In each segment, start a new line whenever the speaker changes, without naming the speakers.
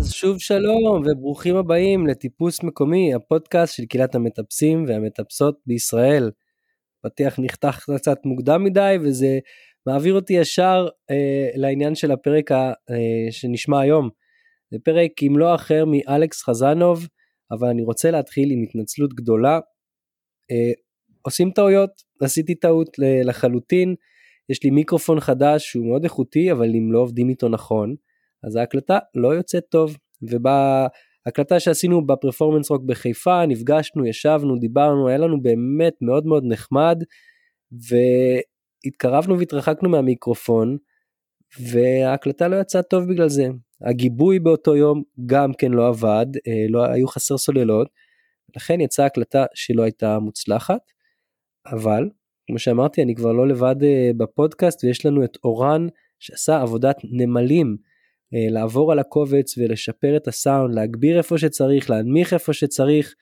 אז שוב שלום וברוכים הבאים לטיפוס מקומי, הפודקאסט של קהילת המטפסים והמטפסות בישראל. פתיח נחתך קצת מוקדם מדי וזה מעביר אותי ישר אה, לעניין של הפרק ה, אה, שנשמע היום. זה פרק עם לא אחר מאלכס חזנוב, אבל אני רוצה להתחיל עם התנצלות גדולה. אה, עושים טעויות, עשיתי טעות לחלוטין, יש לי מיקרופון חדש שהוא מאוד איכותי אבל אם לא עובדים איתו נכון אז ההקלטה לא יוצאת טוב ובהקלטה שעשינו בפרפורמנס רוק בחיפה נפגשנו ישבנו דיברנו היה לנו באמת מאוד מאוד נחמד והתקרבנו והתרחקנו מהמיקרופון וההקלטה לא יצאה טוב בגלל זה. הגיבוי באותו יום גם כן לא עבד אה, לא היו חסר סוללות לכן יצאה הקלטה שלא הייתה מוצלחת אבל כמו שאמרתי אני כבר לא לבד אה, בפודקאסט ויש לנו את אורן שעשה עבודת נמלים לעבור על הקובץ ולשפר את הסאונד להגביר איפה שצריך להנמיך איפה שצריך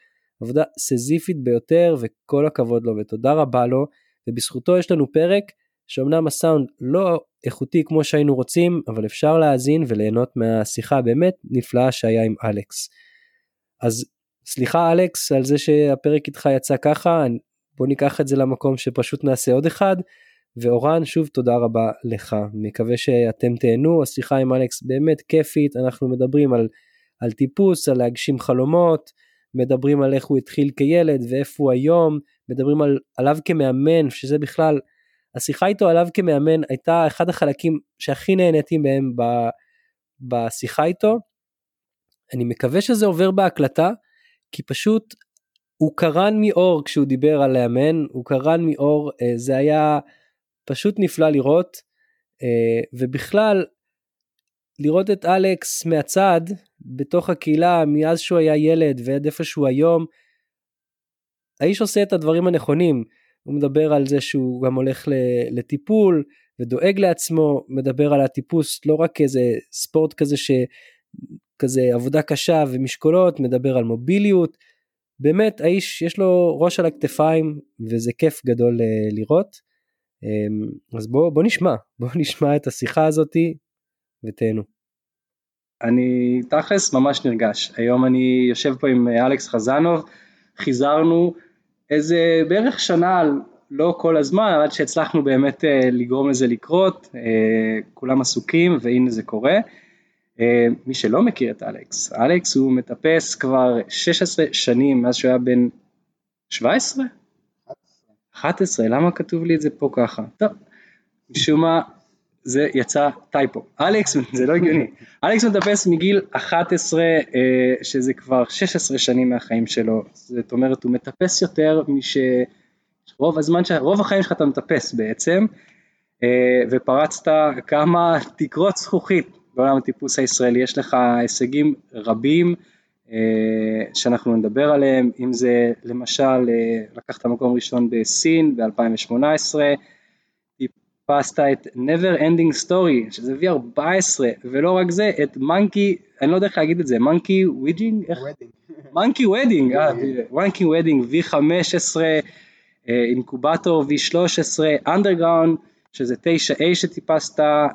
עבודה סזיפית ביותר וכל הכבוד לו ותודה רבה לו ובזכותו יש לנו פרק שאומנם הסאונד לא איכותי כמו שהיינו רוצים אבל אפשר להאזין וליהנות מהשיחה באמת נפלאה שהיה עם אלכס. אז סליחה אלכס על זה שהפרק איתך יצא ככה בוא ניקח את זה למקום שפשוט נעשה עוד אחד. ואורן שוב תודה רבה לך. מקווה שאתם תהנו. השיחה עם אלכס באמת כיפית. אנחנו מדברים על, על טיפוס על להגשים חלומות. מדברים על איך הוא התחיל כילד ואיפה הוא היום. מדברים על, עליו כמאמן שזה בכלל השיחה איתו עליו כמאמן הייתה אחד החלקים שהכי נהניתי מהם ב, בשיחה איתו. אני מקווה שזה עובר בהקלטה כי פשוט הוא קרן מאור כשהוא דיבר על לאמן, הוא קרן מאור, אה, זה היה פשוט נפלא לראות, אה, ובכלל, לראות את אלכס מהצד, בתוך הקהילה, מאז שהוא היה ילד ועד איפה שהוא היום, האיש עושה את הדברים הנכונים, הוא מדבר על זה שהוא גם הולך לטיפול ודואג לעצמו, מדבר על הטיפוס לא רק איזה ספורט כזה ש... כזה עבודה קשה ומשקולות, מדבר על מוביליות, באמת האיש יש לו ראש על הכתפיים וזה כיף גדול uh, לראות. Um, אז בוא, בוא נשמע, בוא נשמע את השיחה הזאתי ותהנו.
אני תכלס ממש נרגש, היום אני יושב פה עם אה, אלכס חזנוב, חיזרנו איזה בערך שנה, לא כל הזמן, עד שהצלחנו באמת uh, לגרום לזה לקרות, uh, כולם עסוקים והנה זה קורה. אה, מי שלא מכיר את אלכס, אלכס הוא מטפס כבר 16 שנים מאז שהוא היה בן 17? 11, למה כתוב לי את זה פה ככה? טוב, משום מה זה יצא טייפו. אלכס, זה לא הגיוני. אלכס מטפס מגיל 11, אה, שזה כבר 16 שנים מהחיים שלו. זאת אומרת, הוא מטפס יותר מש... רוב הזמן, רוב החיים שלך אתה מטפס בעצם, אה, ופרצת כמה תקרות זכוכית בעולם הטיפוס הישראלי יש לך הישגים רבים שאנחנו נדבר עליהם, אם זה למשל אה, לקחת מקום ראשון בסין ב-2018, טיפסת את never ending story שזה V14 ולא רק זה את monkey, אני לא יודע איך להגיד את זה, monkey wedding? monkey wedding, monkey wedding V15, אינקובטור V13, underground שזה 9A שטיפסת, אה,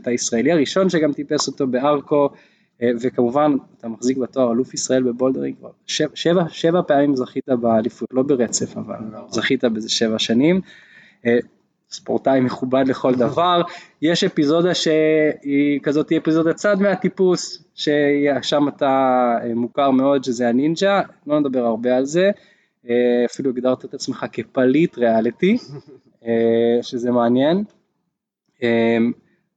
אתה הישראלי הראשון שגם טיפס אותו בארקו, אה, וכמובן אתה מחזיק בתואר אלוף ישראל בבולדרינג כבר שבע, שבע, שבע פעמים זכית באליפות, לא ברצף אבל זכית בזה שבע שנים, אה, ספורטאי מכובד לכל דבר, יש אפיזודה שהיא כזאת היא אפיזודה צד מהטיפוס, ששם אתה מוכר מאוד שזה הנינג'ה, לא נדבר הרבה על זה, אפילו הגדרת את עצמך כפליט ריאליטי, אה, שזה מעניין.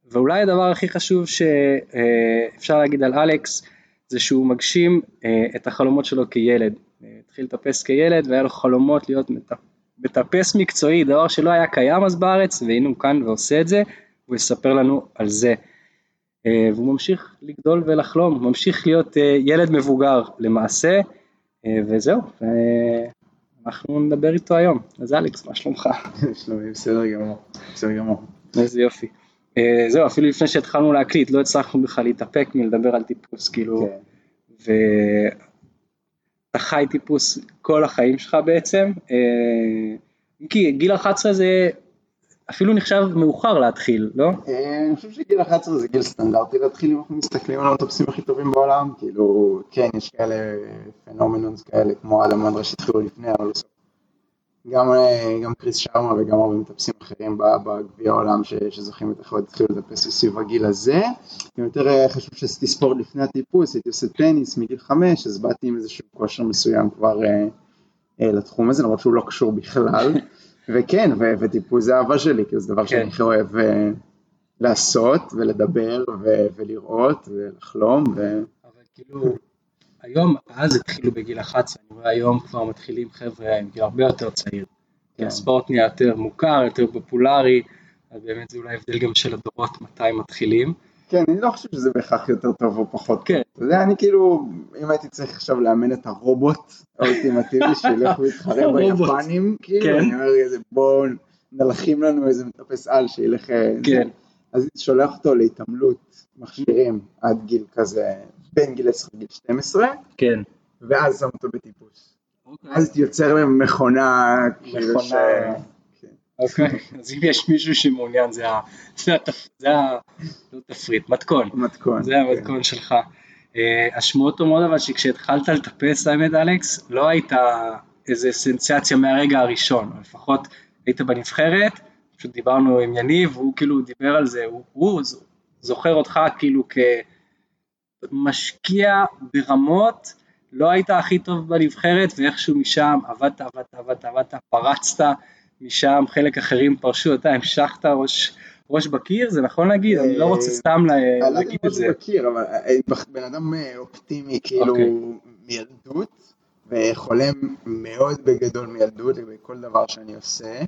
אה, ואולי הדבר הכי חשוב שאפשר אה, להגיד על אלכס זה שהוא מגשים את החלומות שלו כילד. התחיל לטפס כילד והיה לו חלומות להיות מטפס מקצועי, דבר שלא היה קיים אז בארץ והנה הוא כאן ועושה את זה, הוא יספר לנו על זה. והוא ממשיך לגדול ולחלום, הוא ממשיך להיות ילד מבוגר למעשה, וזהו, אנחנו נדבר איתו היום. אז אלכס, מה שלומך?
שלומי, בסדר גמור, בסדר גמור.
איזה יופי. אה, זהו, אפילו לפני שהתחלנו להקליט, לא הצלחנו בכלל להתאפק מלדבר על טיפוס, כאילו, כן. ואתה חי טיפוס כל החיים שלך בעצם, אה, כי גיל 11 זה, אפילו נחשב מאוחר להתחיל, לא?
אה, אני חושב שגיל 11 זה גיל סטנדרטי להתחיל אם אנחנו מסתכלים על האוטופסים הכי טובים בעולם, כאילו, כן, יש כאלה פנומנונס כאלה כמו אדם מנדרה שהתחילו לפני, אבל בסוף גם, אה, גם קריס שרמה וגם הרבה מטפסים אחרים בגביע העולם ש, שזוכים בתחרות התחילו לטפס סביב הגיל הזה. יותר אה, חשוב שעשיתי ספורט לפני הטיפוס, הייתי עושה טניס מגיל חמש, אז באתי עם איזשהו כושר מסוים כבר אה, אה, לתחום הזה, למרות שהוא לא קשור בכלל. וכן, ו- וטיפוס זה אהבה שלי, כי זה דבר כן. שאני הכי אוהב אה, לעשות ולדבר ו- ולראות ולחלום. ו...
אבל כאילו, היום, אז התחילו בגיל 11, אני רואה היום כבר מתחילים חבר'ה עם גיל הרבה יותר צעיר. כי
כן.
הספורט נהיה יותר מוכר, יותר פופולרי, אז באמת זה אולי הבדל גם של הדורות מתי מתחילים.
כן, אני לא חושב שזה בהכרח יותר טוב או פחות
כן.
אתה יודע, אני כאילו, אם הייתי צריך עכשיו לאמן את הרובוט האולטימטיבי שילך ויתחרה. ביפנים, כאילו,
כן.
אני אומר, איזה בואו נלחים לנו איזה מטפס על שילך... אה.
כן.
אז שולח אותו להתעמלות מכשירים עד גיל כזה, בין גיל 10 לגיל 12,
כן.
ואז שם אותו בטיפוס. אז הייתי יוצר להם מכונה, כאילו
מכונה.
ש... כן.
אוקיי, אז אם יש מישהו שמעוניין, זה ה... זה התפ... זה ה... לא תפריט, מתכון.
מתכון.
זה
כן.
המתכון שלך. אה, השמועות אומרות אבל שכשהתחלת לטפס, האמת אלכס, לא הייתה איזה סנסציה מהרגע הראשון, לפחות היית בנבחרת, פשוט דיברנו עם יניב, הוא כאילו דיבר על זה, הוא, הוא זוכר אותך כאילו כמשקיע ברמות, לא היית הכי טוב בנבחרת, ואיכשהו משם עבדת, עבדת, עבדת, עבדת, פרצת, משם חלק אחרים פרשו, אתה המשכת ראש, ראש בקיר, זה נכון להגיד? אני לא רוצה סתם
אני לא
להגיד את זה.
אני מכיר, אבל אה, בן אדם אה, אופטימי כאילו
אוקיי.
מילדות, וחולם מאוד בגדול מילדות לגבי כל דבר שאני עושה.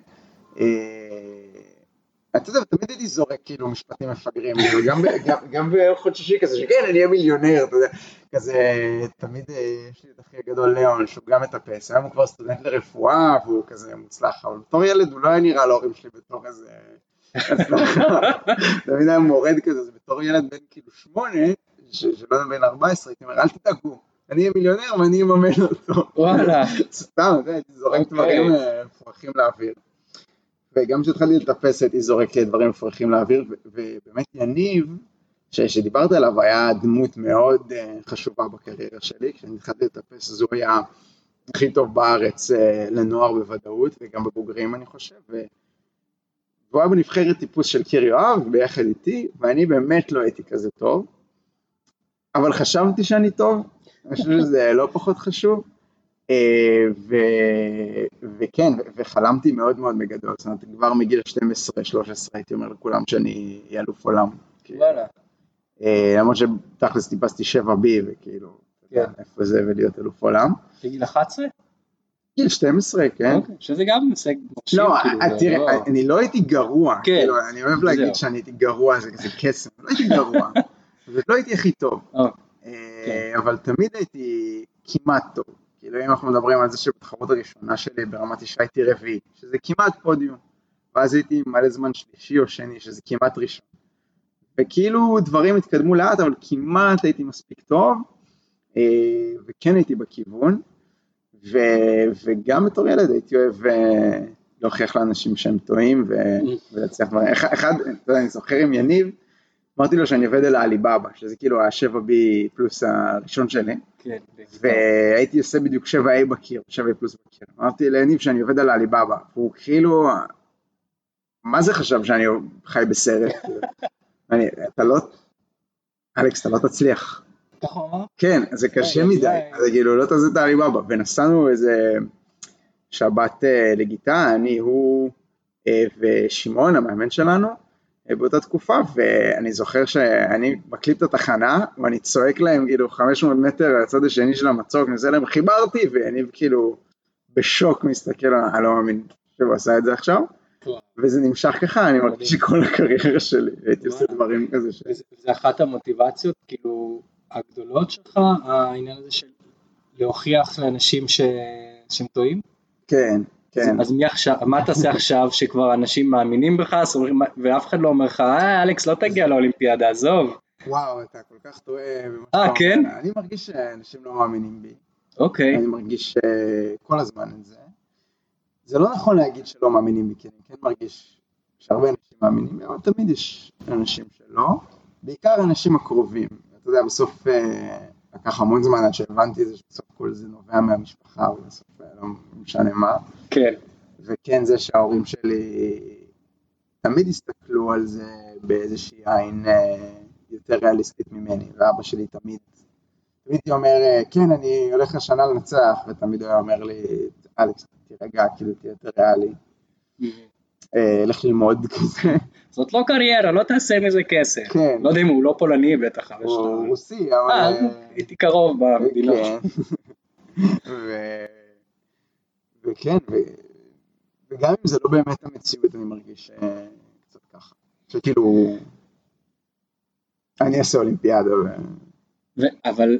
אתה יודע, תמיד הייתי זורק כאילו משפטים מפגרים, כאילו, גם ב- גם- גם בארוחות שישי כזה, שכן, אני אהיה מיליונר, אתה יודע, כזה, תמיד אה, יש לי את אחי הגדול ליאון, שהוא גם מטפס, היום הוא כבר סטודנט לרפואה, והוא כזה מוצלח, אבל בתור ילד הוא לא היה נראה להורים שלי בתור איזה... תמיד היה מורד כזה, זה בתור ילד בן כאילו שמונה, שלא יודע, בן 14, הייתי אומר, אל תדאגו, אני אהיה מיליונר ואני אממן אותו.
וואלה.
סתם, הייתי זורק
אוקיי.
דברים אה, מפרכים לאוויר. וגם כשהתחלתי לטפס הייתי זורק דברים מפרכים לאוויר, ובאמת יניב, ש- שדיברת עליו, היה דמות מאוד אה, חשובה בקריירה שלי, כשאני התחלתי לטפס אז הוא היה הכי טוב בארץ אה, לנוער בוודאות, וגם בבוגרים אני חושב, והוא היה בנבחרת טיפוס של קיר יואב ביחד איתי, ואני באמת לא הייתי כזה טוב, אבל חשבתי שאני טוב, אני חושב שזה לא פחות חשוב. ו... וכן, וחלמתי מאוד מאוד בגדול, זאת אומרת, כבר מגיל 12-13 הייתי אומר לכולם שאני אהיה אלוף עולם. כאילו.
וואלה.
אה, למרות שתכלס טיפסתי 7B וכאילו, אתה יודע,
כן.
איפה זה ולהיות אלוף עולם.
בגיל 11?
גיל 12, כן.
אוקיי, שזה גם הישג מרשים.
לא,
כאילו,
אה, תראה,
לא-
אני לא הייתי גרוע,
כן.
כאילו, אני אוהב להגיד. שאני הייתי גרוע, זה כזה קסם, לא הייתי גרוע, ולא הייתי הכי טוב,
אוקיי.
אה. אבל תמיד הייתי כמעט טוב, כאילו אם אנחנו מדברים על זה שבתחרות הראשונה שלי ברמת אישה הייתי רביעי, שזה כמעט פודיום, ואז הייתי מלא זמן שלישי או שני, שזה כמעט ראשון, וכאילו דברים התקדמו לאט, אבל כמעט הייתי מספיק טוב, אה, וכן הייתי בכיוון, ו, וגם בתור ילד הייתי אוהב אה, להוכיח לאנשים שהם טועים ו, ולהצליח דברים. אחד, אתה יודע, אני זוכר עם יניב, אמרתי לו שאני עובד על העליבאבא, שזה כאילו ה-7B פלוס הראשון שלי,
כן.
והייתי עושה בדיוק 7A בקיר, 7A פלוס בקיר. אמרתי ליניב שאני עובד על העליבאבא, והוא כאילו, מה זה חשב שאני חי בסרט? אני, אתה לא, אלכס, אתה לא תצליח.
ככה הוא אמר?
כן, זה קשה
רגע,
מדי,
אולי-
אז כאילו לא תעשה את העליבאבא, ונסענו איזה שבת אה, לגיטה, אני, הוא אה, ושמעון המאמן שלנו אה, באותה תקופה, ואני זוכר שאני מקליט את התחנה, ואני צועק להם כאילו 500 מטר לצד השני של המצוק, אני עושה להם חיברתי, ואני כאילו בשוק מסתכל, אני לא מאמין שהוא עשה את זה עכשיו,
וואו.
וזה נמשך ככה, אני מרגיש שכל הקריירה שלי, הייתי עושה. דברים כזה ש...
זה אחת המוטיבציות, כאילו, הגדולות שלך, העניין הזה של להוכיח לאנשים ש... שהם טועים?
כן, כן.
אז מי עכשיו, מה תעשה עכשיו שכבר אנשים מאמינים בך, ואף אחד לא אומר לך, אה, אלכס, לא תגיע לאולימפיאדה, עזוב.
וואו, אתה כל כך טועה
אה, כן?
אני מרגיש שאנשים לא מאמינים בי.
אוקיי,
אני מרגיש אה, כל הזמן את זה. זה לא נכון להגיד שלא מאמינים בי, כי אני כן מרגיש יש הרבה אנשים מאמינים, אבל תמיד יש אנשים שלא, בעיקר האנשים הקרובים. אתה יודע, בסוף אה, לקח המון זמן עד שהבנתי את זה, שבסוף כל זה נובע מהמשפחה, ובסוף אה, לא משנה מה.
כן,
וכן זה שההורים שלי תמיד הסתכלו על זה באיזושהי עין אה, יותר ריאליסטית ממני, ואבא שלי תמיד, תמיד הייתי אומר, אה, כן, אני הולך השנה לנצח, ותמיד הוא היה אומר לי, אלכס, תירגע, כאילו, תהיה יותר ריאלי, אה, לך ללמוד כזה,
זאת לא קריירה, לא תעשה מזה כסף.
כן.
לא יודע אם הוא לא פולני בטח, אבל
הוא. רוסי,
אה,
אבל...
אז הייתי קרוב במדינות.
כן. וכן, וגם אם זה לא באמת המציאות, אני מרגיש אה, קצת ככה. שכאילו, אני אעשה אולימפיאדה,
אבל,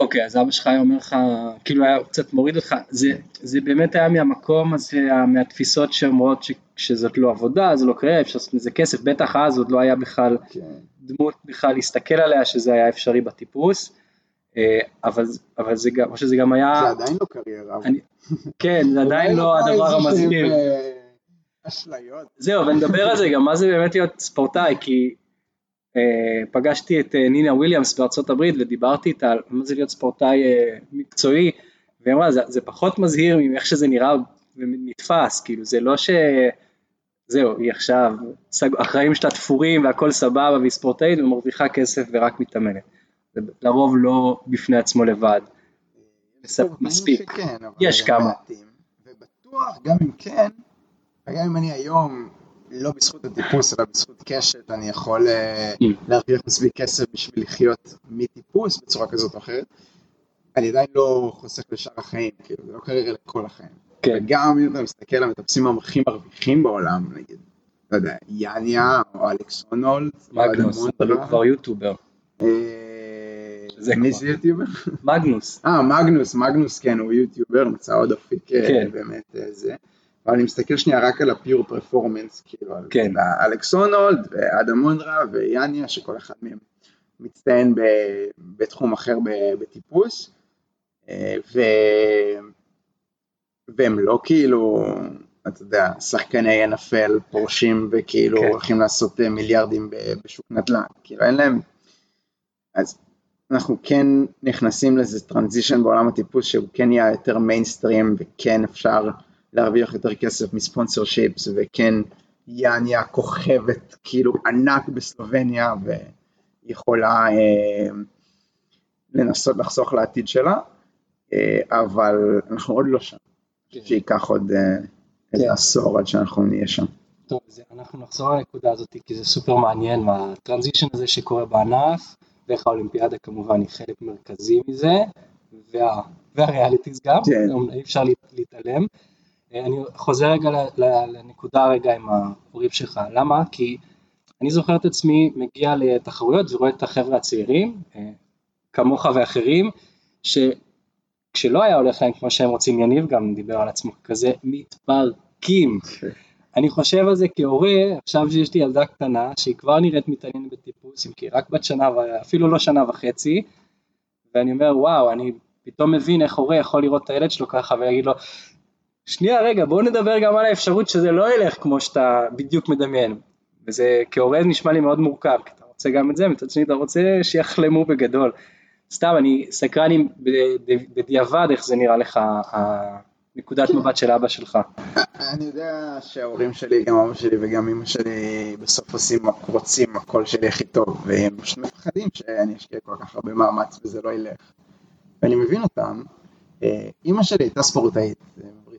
אוקיי, אז אבא שלך היה אומר לך, כאילו היה קצת מוריד אותך, זה, זה באמת היה מהמקום הזה, מהתפיסות שאומרות ש, שזאת לא עבודה, זה לא קריאה, אפשר לעשות מזה כסף, בטח אז עוד לא היה בכלל
כן.
דמות בכלל להסתכל עליה, שזה היה אפשרי בטיפוס, אה, אבל, אבל זה גם, או שזה גם היה,
זה עדיין לא קריירה.
אני- כן, זה עדיין לא הדבר
איזשהם,
המזהיר.
אה, אשליות.
זהו, ונדבר על זה גם, מה זה באמת להיות ספורטאי, כי פגשתי את אה, נינה וויליאמס בארצות הברית ודיברתי איתה על מה זה להיות ספורטאי אה, מקצועי, והיא אמרה, זה, זה פחות מזהיר מאיך שזה נראה ונתפס, כאילו זה לא ש... זהו, היא עכשיו. החיים שלה תפורים והכל סבבה והיא ספורטאית ומרוויחה כסף ורק מתאמנת. זה לרוב לא בפני עצמו לבד. מספיק.
שכן,
יש כמה.
מעטים. ובטוח, גם אם כן, וגם אם אני היום, לא בזכות הטיפוס, אלא בזכות קשת, אני יכול אה,
Mm.
להרוויח מספיק כסף בשביל לחיות מטיפוס בצורה כזאת או אחרת. אני עדיין לא חוסך לשאר החיים, כאילו, זה לא קריירה לכל החיים.
כן,
וגם אם אתה מסתכל על המטפסים הכי מרוויחים בעולם, נגיד, לא יודע, יאניה או אלכס הונולד, או
מגנוס, אבל הוא
מונטרה,
כבר יוטיובר.
אה, מי. זה יוטיובר?
מגנוס.
אה, מגנוס, מגנוס כן, הוא יוטיובר, מצא עוד אפיק אה,
כן.
באמת זה. אבל אני מסתכל שנייה רק על הפיור פרפורמנס, כאילו, על
כן.
אלכס הונולד, ואדם מונדרה, ויאניה, שכל אחד מהם מצטיין ב- בתחום אחר ב- בטיפוס, אה, ו... והם לא כאילו, אתה יודע, שחקני NFL פורשים וכאילו
כן.
הולכים לעשות אה, מיליארדים בשוק נדל"ן, כאילו אין להם, אז אנחנו כן נכנסים לאיזה טרנזישן בעולם הטיפוס שהוא כן יהיה יותר מיינסטרים וכן אפשר להרוויח יותר כסף מספונסר שיפס וכן יעניה כוכבת כאילו ענק בסלובניה ויכולה אה, לנסות לחסוך לעתיד שלה, אה, אבל אנחנו עוד לא שם,
כן.
שייקח עוד אה, איזה
כן.
עשור עד שאנחנו נהיה שם.
טוב, זה, אנחנו נחזור לנקודה הזאת כי זה סופר מעניין מה הטרנזישן הזה שקורה בענף, ואיך האולימפיאדה כמובן היא חלק מרכזי מזה, וה, והריאליטיז גם,
כן.
אי אפשר להת- להתעלם. אני חוזר רגע לנקודה רגע עם ההורים שלך, למה? כי אני זוכר את עצמי מגיע לתחרויות ורואה את החבר'ה הצעירים, אה, כמוך ואחרים, שכשלא היה הולך להם כמו שהם רוצים, יניב גם דיבר על עצמו כזה, מתפרקים. אני חושב על זה כהורה, עכשיו שיש לי ילדה קטנה שהיא כבר נראית מתעניינת בטיפוס, אם כי רק בת שנה, אפילו לא שנה וחצי, ואני אומר וואו, אני פתאום מבין איך הורה יכול לראות את הילד שלו ככה ולהגיד לו, שנייה רגע בואו נדבר גם על האפשרות שזה לא ילך כמו שאתה בדיוק מדמיין, וזה כהורה נשמע לי מאוד מורכב, כי אתה רוצה גם את זה, מצד שני אתה רוצה שיחלמו בגדול. סתם, אני סקרן אם בד- בדיעבד איך זה נראה לך, הנקודת מבט של אבא שלך.
אני יודע שההורים שלי, גם אבא שלי וגם אמא שלי בסוף עושים, רוצים הכל שלי הכי טוב, והם פשוט מפחדים שאני אשקיע כל כך הרבה מאמץ וזה לא ילך. ואני מבין אותם. אה, אמא שלי הייתה ספורטאית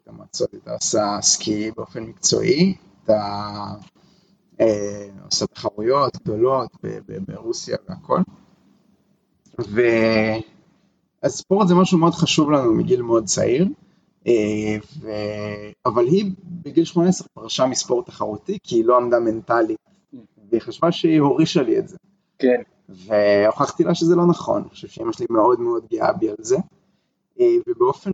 המועצות, הייתה עושה סקי באופן מקצועי, הייתה אה, עושה תחרויות גדולות ברוסיה והכל. והספורט זה משהו מאוד חשוב לנו מגיל מאוד צעיר. אה, ו... אבל היא בגיל 18 פרשה מספורט תחרותי כי היא לא עמדה מנטלית. והיא חשבה שהיא הורישה לי את זה.
כן,
והוכחתי לה שזה לא נכון, אני חושב שאמא שלי מאוד מאוד גאה בי על זה. אה, ובאופן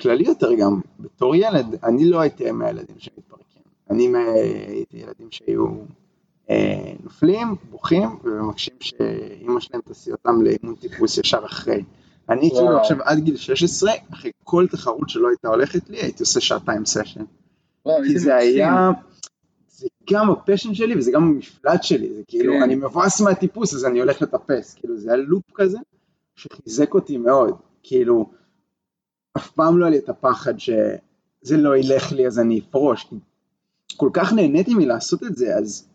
כללי יותר גם, בתור ילד, אני לא הייתי מהילדים שמתפרקים, אני מה- הייתי ילדים שהיו אה, נופלים, בוכים ומבקשים שאימא שלהם תסיע אותם לאימון טיפוס ישר אחרי. אני כאילו
וואו.
עכשיו עד גיל 16, אחרי כל תחרות שלא הייתה הולכת לי, הייתי עושה שעתיים סשן.
וואו,
כי זה
מקסים.
היה, זה גם הפשן שלי וזה גם המפלט שלי, זה כאילו,
כן.
אני מבואס מהטיפוס אז אני הולך לטפס, כאילו זה היה לופ כזה שחיזק אותי מאוד, כאילו, אף פעם לא היה לי את הפחד שזה לא ילך לי אז אני אפרוש, כל כך נהניתי מלעשות את זה, אז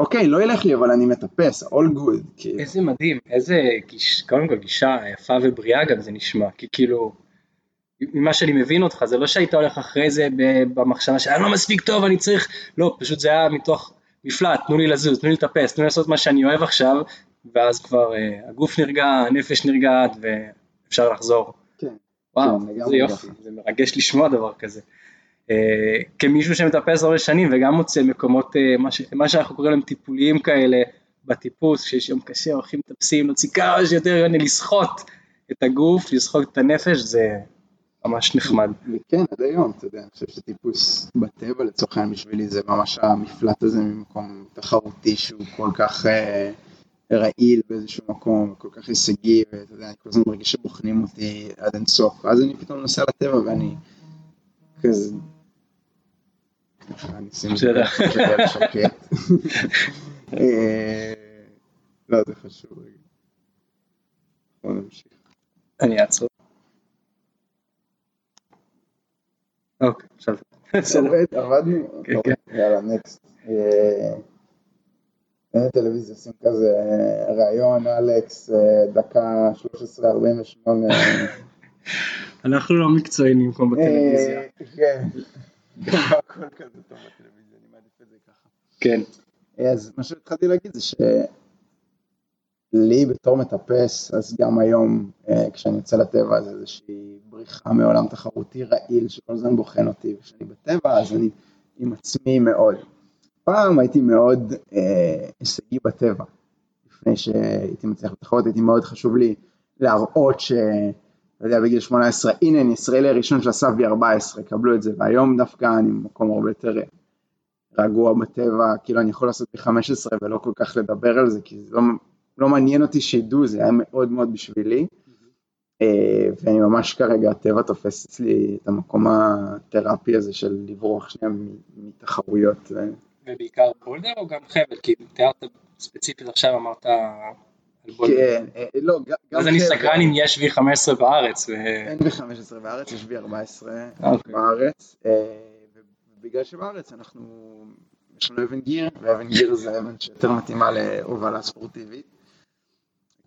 אוקיי, לא ילך לי אבל אני מטפס, all good, כאילו,
איזה מדהים, איזה גיש, קודם כל גישה יפה ובריאה גם זה נשמע, כי כאילו, ממה שאני מבין אותך, זה לא שהיית הולך אחרי זה במחשבה שאני לא מספיק טוב, אני צריך, לא, פשוט זה היה מתוך מפלט, תנו לי לזוז, תנו לי לטפס, תנו לי לעשות מה שאני אוהב עכשיו, ואז כבר אה, הגוף נרגע, הנפש נרגעת, ואפשר לחזור.
כן,
וואו,
כן, לגמרי
יופי. זה מרגש לשמוע דבר כזה. אה, כמישהו שמטפס הרבה שנים וגם מוצא מקומות, אה, מה, שאנחנו קוראים להם טיפוליים כאלה, בטיפוס, שיש יום קשה, הולכים מטפסים, להוציא כמה שיותר, יוני, לסחוט את הגוף, לסחוט את הנפש, זה ממש נחמד.
וכן, עד היום, אתה יודע, אני חושב שטיפוס בטבע לצורך העניין בשבילי זה ממש המפלט הזה ממקום תחרותי שהוא כל כך אה, רעיל באיזשהו מקום, כל כך הישגי, ואתה יודע, אני כל הזמן מרגיש שבוחנים אותי עד אינסוף, ואז אני פתאום נוסע לטבע ואני כזה... אני אשים את זה
בסדר.
אה, לא, זה חשוב רגע. בוא נמשיך.
אני אעצור. אוקיי, עכשיו.
עבדנו?
כן, כן.
יאללה, נקסט. אין טלוויזיה, עושים כזה אה, ראיון, אלכס, אה, דקה 13.48.
אנחנו לא מקצוענים כמו בטלוויזיה.
אה, כן.
כן.
אז מה שהתחלתי להגיד זה שלי בתור מטפס, אז גם היום כשאני יוצא לטבע זה איזושהי בריחה מעולם תחרותי רעיל שכל הזמן בוחן אותי, וכשאני בטבע אז אני עם עצמי מאוד. פעם הייתי מאוד אה, הישגי בטבע, לפני שהייתי מצליח בתחרות, הייתי מאוד חשוב לי להראות ש... אתה יודע, בגיל 18, הנה אני ישראלי הראשון שעשה V14, קבלו את זה, והיום דווקא אני במקום הרבה יותר רגוע בטבע, כאילו אני יכול לעשות פי 15 ולא כל כך לדבר על זה, כי זה לא, לא מעניין אותי שידעו, זה היה מאוד מאוד בשבילי, אה, ואני ממש כרגע, הטבע תופס אצלי את המקום התרפי הזה של לברוח שנייה מתחרויות. אה.
ובעיקר בולדר או גם חבל? כי תיארת ספציפית עכשיו אמרת על בולדר.
כן, אה, לא, גם
אז אני. סקרן אם יש V15 בארץ.
אין ב-15 בארץ, יש ב-14
אוקיי.
בארץ, אה, ובגלל שבארץ אנחנו, יש לנו אבן גיר, ואבן גיר זה אבן שיותר מתאימה להובלה ספורטיבית.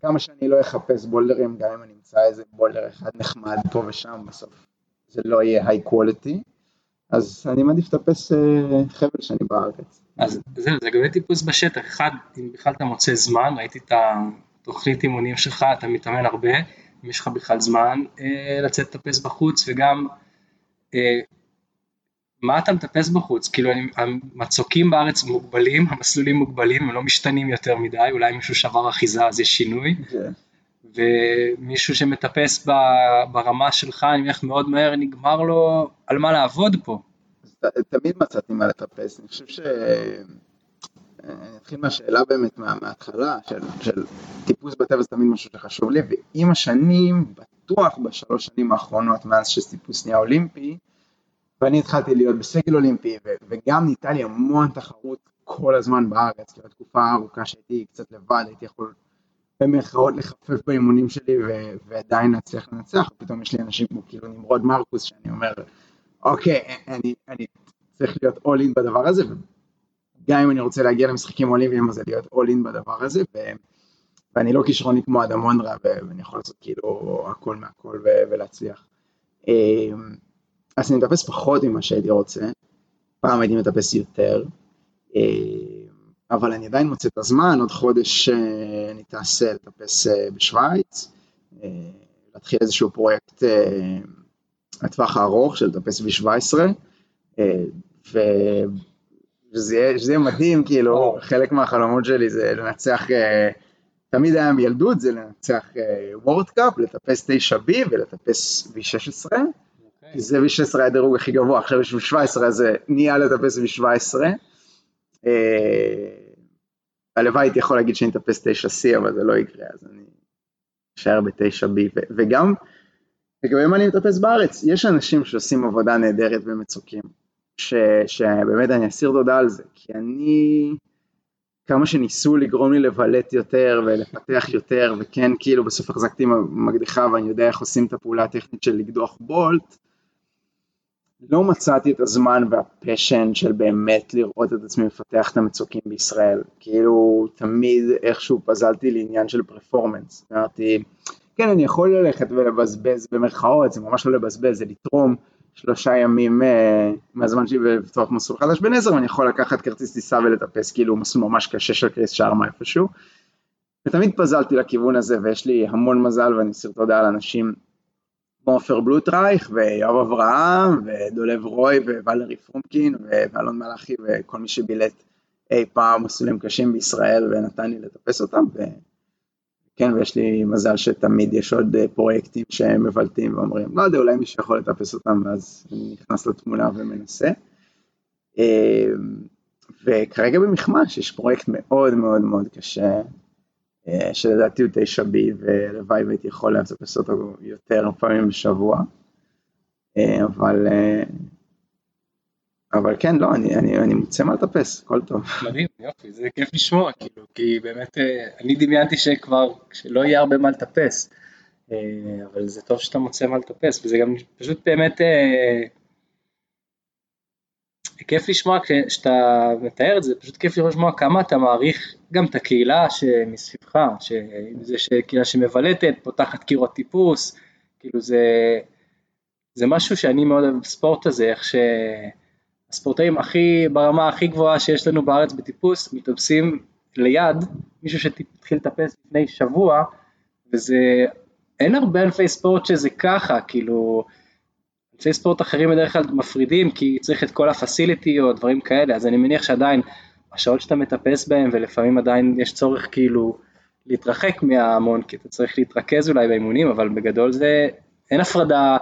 כמה שאני לא אחפש בולדרים, גם אם אני אמצא איזה בולדר אחד נחמד פה ושם, בסוף זה לא יהיה היי קוולטי, אז אני מעדיף לטפס אה, חבל שאני בארץ.
אז זהו, זה לגבי טיפוס בשטח. אחד, אם בכלל אתה מוצא זמן, ראיתי את התוכנית אימונים שלך, אתה מתאמן הרבה, אם יש לך בכלל זמן אה, לצאת לטפס בחוץ, וגם אה, מה אתה מטפס בחוץ? כאילו המצוקים בארץ מוגבלים, המסלולים מוגבלים, הם לא משתנים יותר מדי, אולי מישהו שבר אחיזה אז יש שינוי,
כן.
ומישהו שמטפס ברמה שלך, אני מניח מאוד מהר נגמר לו על מה לעבוד פה.
תמיד מצאתי מה לטפס, אני חושב ש... אני אתחיל מהשאלה באמת מה, מההתחלה, של, של טיפוס בטבע זה תמיד משהו שחשוב לי, ועם השנים, בטוח בשלוש שנים האחרונות, מאז שטיפוס נהיה אולימפי, ואני התחלתי להיות בסגל אולימפי, ו- וגם ניתן לי המון תחרות כל הזמן בארץ, כי בתקופה הארוכה שהייתי קצת לבד, הייתי יכול במרכאות לחפף באימונים שלי, ו- ועדיין להצליח לנצח, ופתאום יש לי אנשים כמו כאילו נמרוד מרקוס, שאני אומר, אוקיי, אני, אני צריך להיות all in בדבר הזה, וגם אם אני רוצה להגיע למשחקים אולימפיים, אז להיות all in בדבר הזה, ו... ואני לא כישרוני כמו אדם אונדרה, ו- ואני יכול לעשות כאילו הכל מהכל ו- ולהצליח. אמ, אז אני מטפס פחות ממה שהייתי רוצה, פעם הייתי מטפס יותר, אמ, אבל אני עדיין מוצא את הזמן, עוד חודש אה, אני טס לטפס אה, בשוויץ, אה, להתחיל איזשהו פרויקט לטווח הארוך של לטפס V17, אה, ו- שזה יהיה, שזה יהיה מדהים, כאילו. חלק מהחלומות שלי זה לנצח, תמיד היה מילדות, זה לנצח וורד קאפ, לטפס 9B ולטפס V16, כי זה V16 היה הדירוג הכי גבוה, עכשיו יש V17 אז זה נהיה לטפס V17. הלוואי הייתי יכול להגיד שאני אטפס 9C, אבל זה לא יקרה, אז אני אשאר ב-9B, ו- וגם לגבי מה אני מטפס בארץ, יש אנשים שעושים עבודה נהדרת במצוקים. ש, שבאמת אני אסיר תודה על זה, כי אני, כמה שניסו לגרום לי לבלט יותר ולפתח יותר, וכן כאילו בסוף החזקתי מקדחה ואני יודע איך עושים את הפעולה הטכנית של לקדוח בולט, לא מצאתי את הזמן והפשן של באמת לראות את עצמי מפתח את המצוקים בישראל. כאילו תמיד איכשהו פזלתי לעניין של פרפורמנס. אמרתי, כן אני יכול ללכת ולבזבז במרכאות, זה ממש לא לבזבז, זה לתרום שלושה ימים uh, מהזמן שלי ולפתוח מסלול חדש בנזר, ואני יכול לקחת כרטיס טיסה ולטפס כאילו מסלול ממש קשה של קריס שרמה איפשהו. ותמיד פזלתי לכיוון הזה ויש לי המון מזל ואני אסיר תודה על אנשים כמו עופר בלוטרייך ויואב אברהם ודולב רוי וואלרי פרומקין ואלון מלאכי וכל מי שבילט אי פעם מסלולים קשים בישראל ונתן לי לטפס אותם וכן ויש לי מזל שתמיד יש עוד פרויקטים שהם מבלטים ואומרים לא יודע אולי מישהו יכול לטפס אותם ואז אני נכנס לתמונה ומנסה. וכרגע במכמש יש פרויקט מאוד מאוד מאוד קשה. אה, שלדעתי הוא תשע בי ולוואי והייתי יכול לטפס אותו יותר פעמים בשבוע, אה, אבל, אה, אבל כן, לא, אני, אני, אני מוצא מה לטפס, הכל טוב.
מדהים, יופי, זה כיף לשמוע, כאילו, כי באמת, אני דמיינתי שכבר, שלא יהיה הרבה מה לטפס, אבל זה טוב שאתה מוצא מה לטפס, וזה גם פשוט באמת כיף לשמוע כשאתה מתאר את זה, פשוט כיף לשמוע כמה אתה מעריך גם את הקהילה שמסביבך, שזה קהילה שמבלטת, פותחת קירות טיפוס, כאילו זה, זה משהו שאני מאוד אוהב בספורט הזה, איך שהספורטאים הכי, ברמה הכי גבוהה שיש לנו בארץ בטיפוס, מתאפסים ליד מישהו שהתחיל לטפס לפני שבוע, וזה, אין הרבה ענפי ספורט שזה ככה, כאילו, ענפי ספורט אחרים בדרך כלל מפרידים כי צריך את כל הפסיליטי או דברים כאלה, אז אני מניח שעדיין השעות שאתה מטפס בהם ולפעמים עדיין יש צורך כאילו להתרחק מההמון כי אתה צריך להתרכז אולי באימונים, אבל בגדול זה, אין הפרדה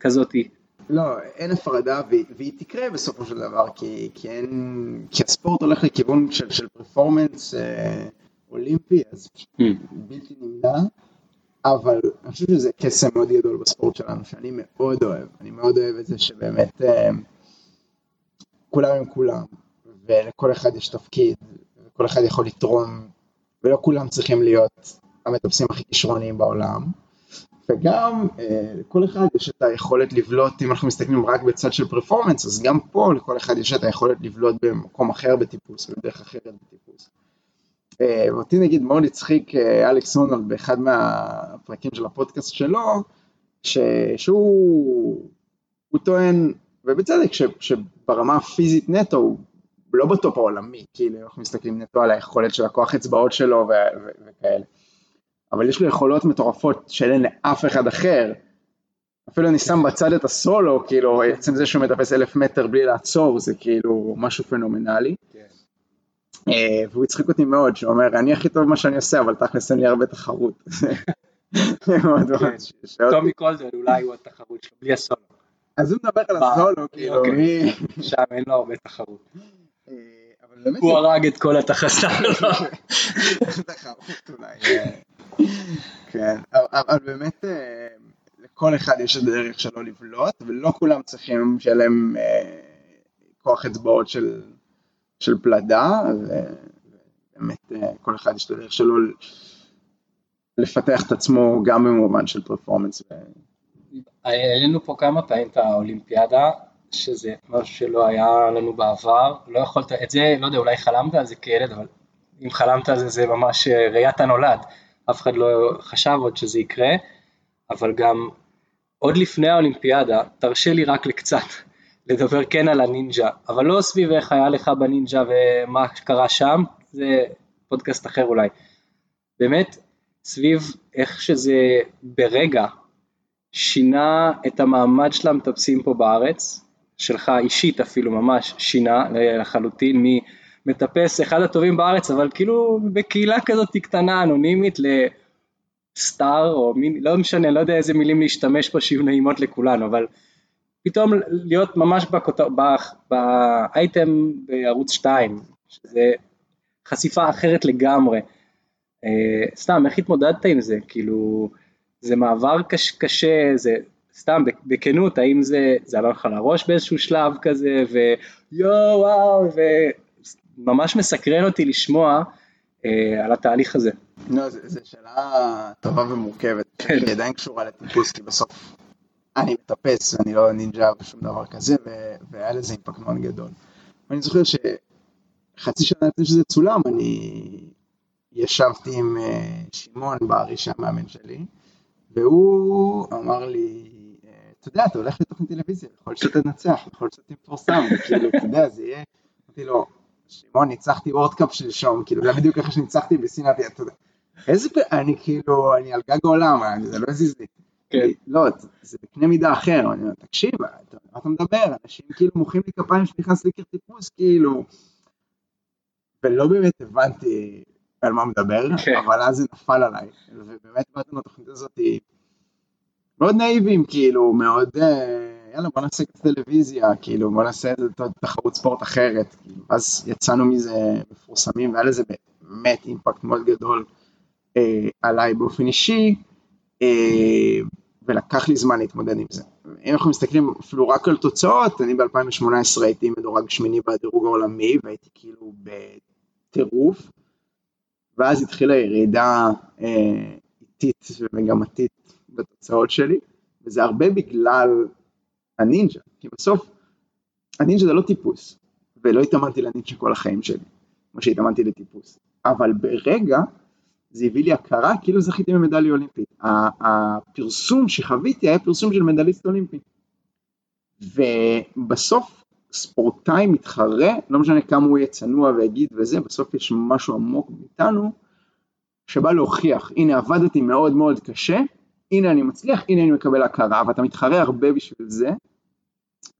כזאתי.
לא, אין הפרדה והיא, והיא תקרה בסופו של דבר כי, כי, אין, כי הספורט הולך לכיוון של, של פרפורמנס אה, אולימפי אז mm. בלתי נמנע. אבל אני חושב שזה קסם מאוד גדול בספורט שלנו, שאני מאוד אוהב, אני מאוד אוהב את זה שבאמת אה, כולם הם כולם, ולכל אחד יש תפקיד, וכל אחד יכול לתרום, ולא כולם צריכים להיות המטפסים הכי כישרוניים בעולם, וגם אה, לכל אחד יש את היכולת לבלוט, אם אנחנו מסתכלים רק בצד של פרפורמנס, אז גם פה לכל אחד יש את היכולת לבלוט במקום אחר בטיפוס, בדרך אחרת בטיפוס. אה, אותי נגיד מאוד הצחיק אה, אלכס הונולד באחד מהפרקים של הפודקאסט שלו, ש... שהוא טוען, ובצדק, ש... שברמה הפיזית נטו הוא לא בטופ העולמי, כאילו אנחנו מסתכלים נטו על היכולת של הכוח אצבעות שלו ו... ו... וכאלה, אבל יש לו יכולות מטורפות שאין לאף אחד אחר, אפילו אני שם בצד את הסולו, כאילו עצם זה שהוא מטפס אלף מטר בלי לעצור זה כאילו משהו פנומנלי. אה, והוא הצחיק אותי מאוד, שהוא אומר, אני הכי טוב במה שאני עושה, אבל תכלס אין לי הרבה תחרות.
כן. טומי קולדל אולי הוא התחרות שלו, בלי הסולו.
אז הוא מדבר על הסולו, כאילו,
אוקיי. שם אין לו הרבה תחרות. אה, הוא הרג את כל התחסה.
אה, כן, אבל באמת לכל אחד יש את הדרך שלו לבלוט, ולא כולם צריכים שיהיה להם כוח אצבעות של של פלדה, ובאמת אה, כל אחד יש את הדרך שלו לפתח את עצמו גם במובן של פרפורמנס.
העלינו פה כמה פעמים את האולימפיאדה, שזה משהו שלא היה לנו בעבר, לא יכולת, את זה, לא יודע, אולי חלמת על זה כילד, אבל אם חלמת על זה זה ממש אה, ראיית הנולד, אף אחד לא חשב עוד שזה יקרה, אבל גם עוד לפני האולימפיאדה, תרשה לי רק לקצת לדבר כן על הנינג'ה, אבל לא סביב איך היה לך בנינג'ה ומה קרה שם, זה פודקאסט אחר אולי. באמת, סביב איך שזה ברגע שינה את המעמד של המטפסים פה בארץ, שלך אישית אפילו ממש שינה לחלוטין ממטפס אחד הטובים בארץ, אבל כאילו בקהילה כזאת קטנה אנונימית לסטאר או מין, לא משנה, לא יודע איזה מילים להשתמש פה שיהיו נעימות לכולנו, אבל פתאום להיות ממש בכותר, באייטם בערוץ 2, שזה חשיפה אחרת לגמרי. אה, סתם, איך התמודדת עם זה? כאילו, זה מעבר קש, קשה, זה סתם בכנות, האם זה, זה עלה לך לראש באיזשהו שלב כזה, ויואו וואו, וממש מסקרן אותי לשמוע אה, על התהליך הזה.
לא, זו שאלה טובה ומורכבת, כן. היא עדיין קשורה לטיפוס, כי בסוף אני מטפס, אני לא נינג'ה ושום דבר כזה, והיה לזה אימפקט מאוד גדול. ואני זוכר שחצי שנה לפני שזה צולם, אני ישבתי עם אה, שמעון בארי, שהמאמן שלי, והוא אמר לי, אה, אתה יודע, אתה הולך לתוכנית טלוויזיה, יכול להיות שאתה תנצח, יכול להיות שאתה תפורסם, כאילו, אתה יודע, זה יהיה, אמרתי לו, שמעון, ניצחתי וורדקאפ שלשום, כאילו, זה בדיוק איך שניצחתי בסינאפי, אתה יודע, איזה, אני כאילו, אני על גג העולם, זה לא הזיז לי. כן. לא, זה בקנה מידה אחר, אני אומר, תקשיב, מה אתה מדבר, אנשים כאילו מוחאים לי כפיים שנכנס ליקר טיפוס, כאילו, ולא באמת הבנתי על מה מדבר, כן. אבל אז זה נפל עליי, ובאמת באתם לתוכנית הזאת מאוד נאיבים, כאילו, מאוד, אה, יאללה בוא נעשה קצת טלוויזיה, כאילו, בוא נעשה תחרות ספורט אחרת, כאילו, אז יצאנו מזה מפורסמים, והיה לזה באמת אימפקט מאוד גדול אה, עליי באופן אישי, אה, ולקח לי זמן להתמודד עם זה. אם אנחנו מסתכלים אפילו רק על תוצאות, אני ב-2018 הייתי מדורג שמיני בדירוג העולמי, והייתי כאילו בטירוף. ואז התחילה ירידה אה, איטית ומגמתית בתוצאות שלי, וזה הרבה בגלל הנינג'ה, כי בסוף הנינג'ה זה לא טיפוס, ולא התאמנתי לנינג'ה כל החיים שלי, כמו שהתאמנתי לטיפוס, אבל ברגע זה הביא לי הכרה כאילו זכיתי במדליה אולימפית. הפרסום שחוויתי היה פרסום של מדליסט אולימפי. ובסוף ספורטאי מתחרה, לא משנה כמה הוא יהיה צנוע ויגיד וזה, בסוף יש משהו עמוק מאיתנו שבא להוכיח, הנה עבדתי מאוד מאוד קשה, הנה אני מצליח, הנה אני מקבל הכרה, ואתה מתחרה הרבה בשביל זה,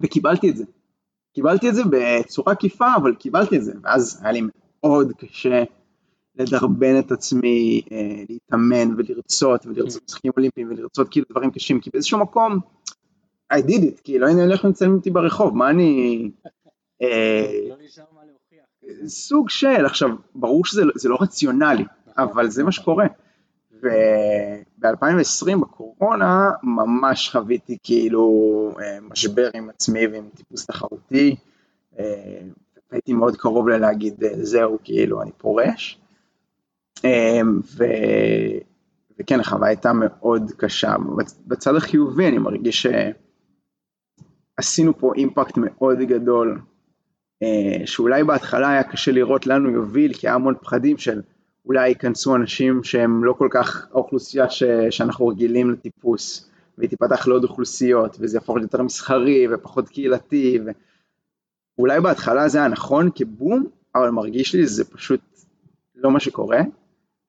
וקיבלתי את זה. קיבלתי את זה בצורה עקיפה, אבל קיבלתי את זה, ואז היה לי מאוד קשה לדרבן את עצמי, אה, להתאמן ולרצות, ולרצות משחקים אולימפיים, ולרצות כאילו דברים קשים, כי באיזשהו מקום I did it, כאילו, הנה הולך מצלמים אותי ברחוב, מה אני... אה, לא סוג של, עכשיו, ברור שזה לא רציונלי, אבל זה מה שקורה. וב-2020 בקורונה ממש חוויתי כאילו אה, משבר עם עצמי ועם טיפוס תחרותי. אה, הייתי מאוד קרוב ללהגיד זהו, כאילו, אני פורש. ו... וכן, החוויה הייתה מאוד קשה. בצד החיובי אני מרגיש עשינו פה אימפקט מאוד גדול, אה, שאולי בהתחלה היה קשה לראות לנו יוביל, כי היה המון פחדים של אולי ייכנסו אנשים שהם לא כל כך האוכלוסייה ש, שאנחנו רגילים לטיפוס, והיא תיפתח לעוד אוכלוסיות, וזה יהפוך יותר מסחרי ופחות קהילתי, ואולי בהתחלה זה היה נכון כבום, אבל מרגיש לי שזה פשוט לא מה שקורה,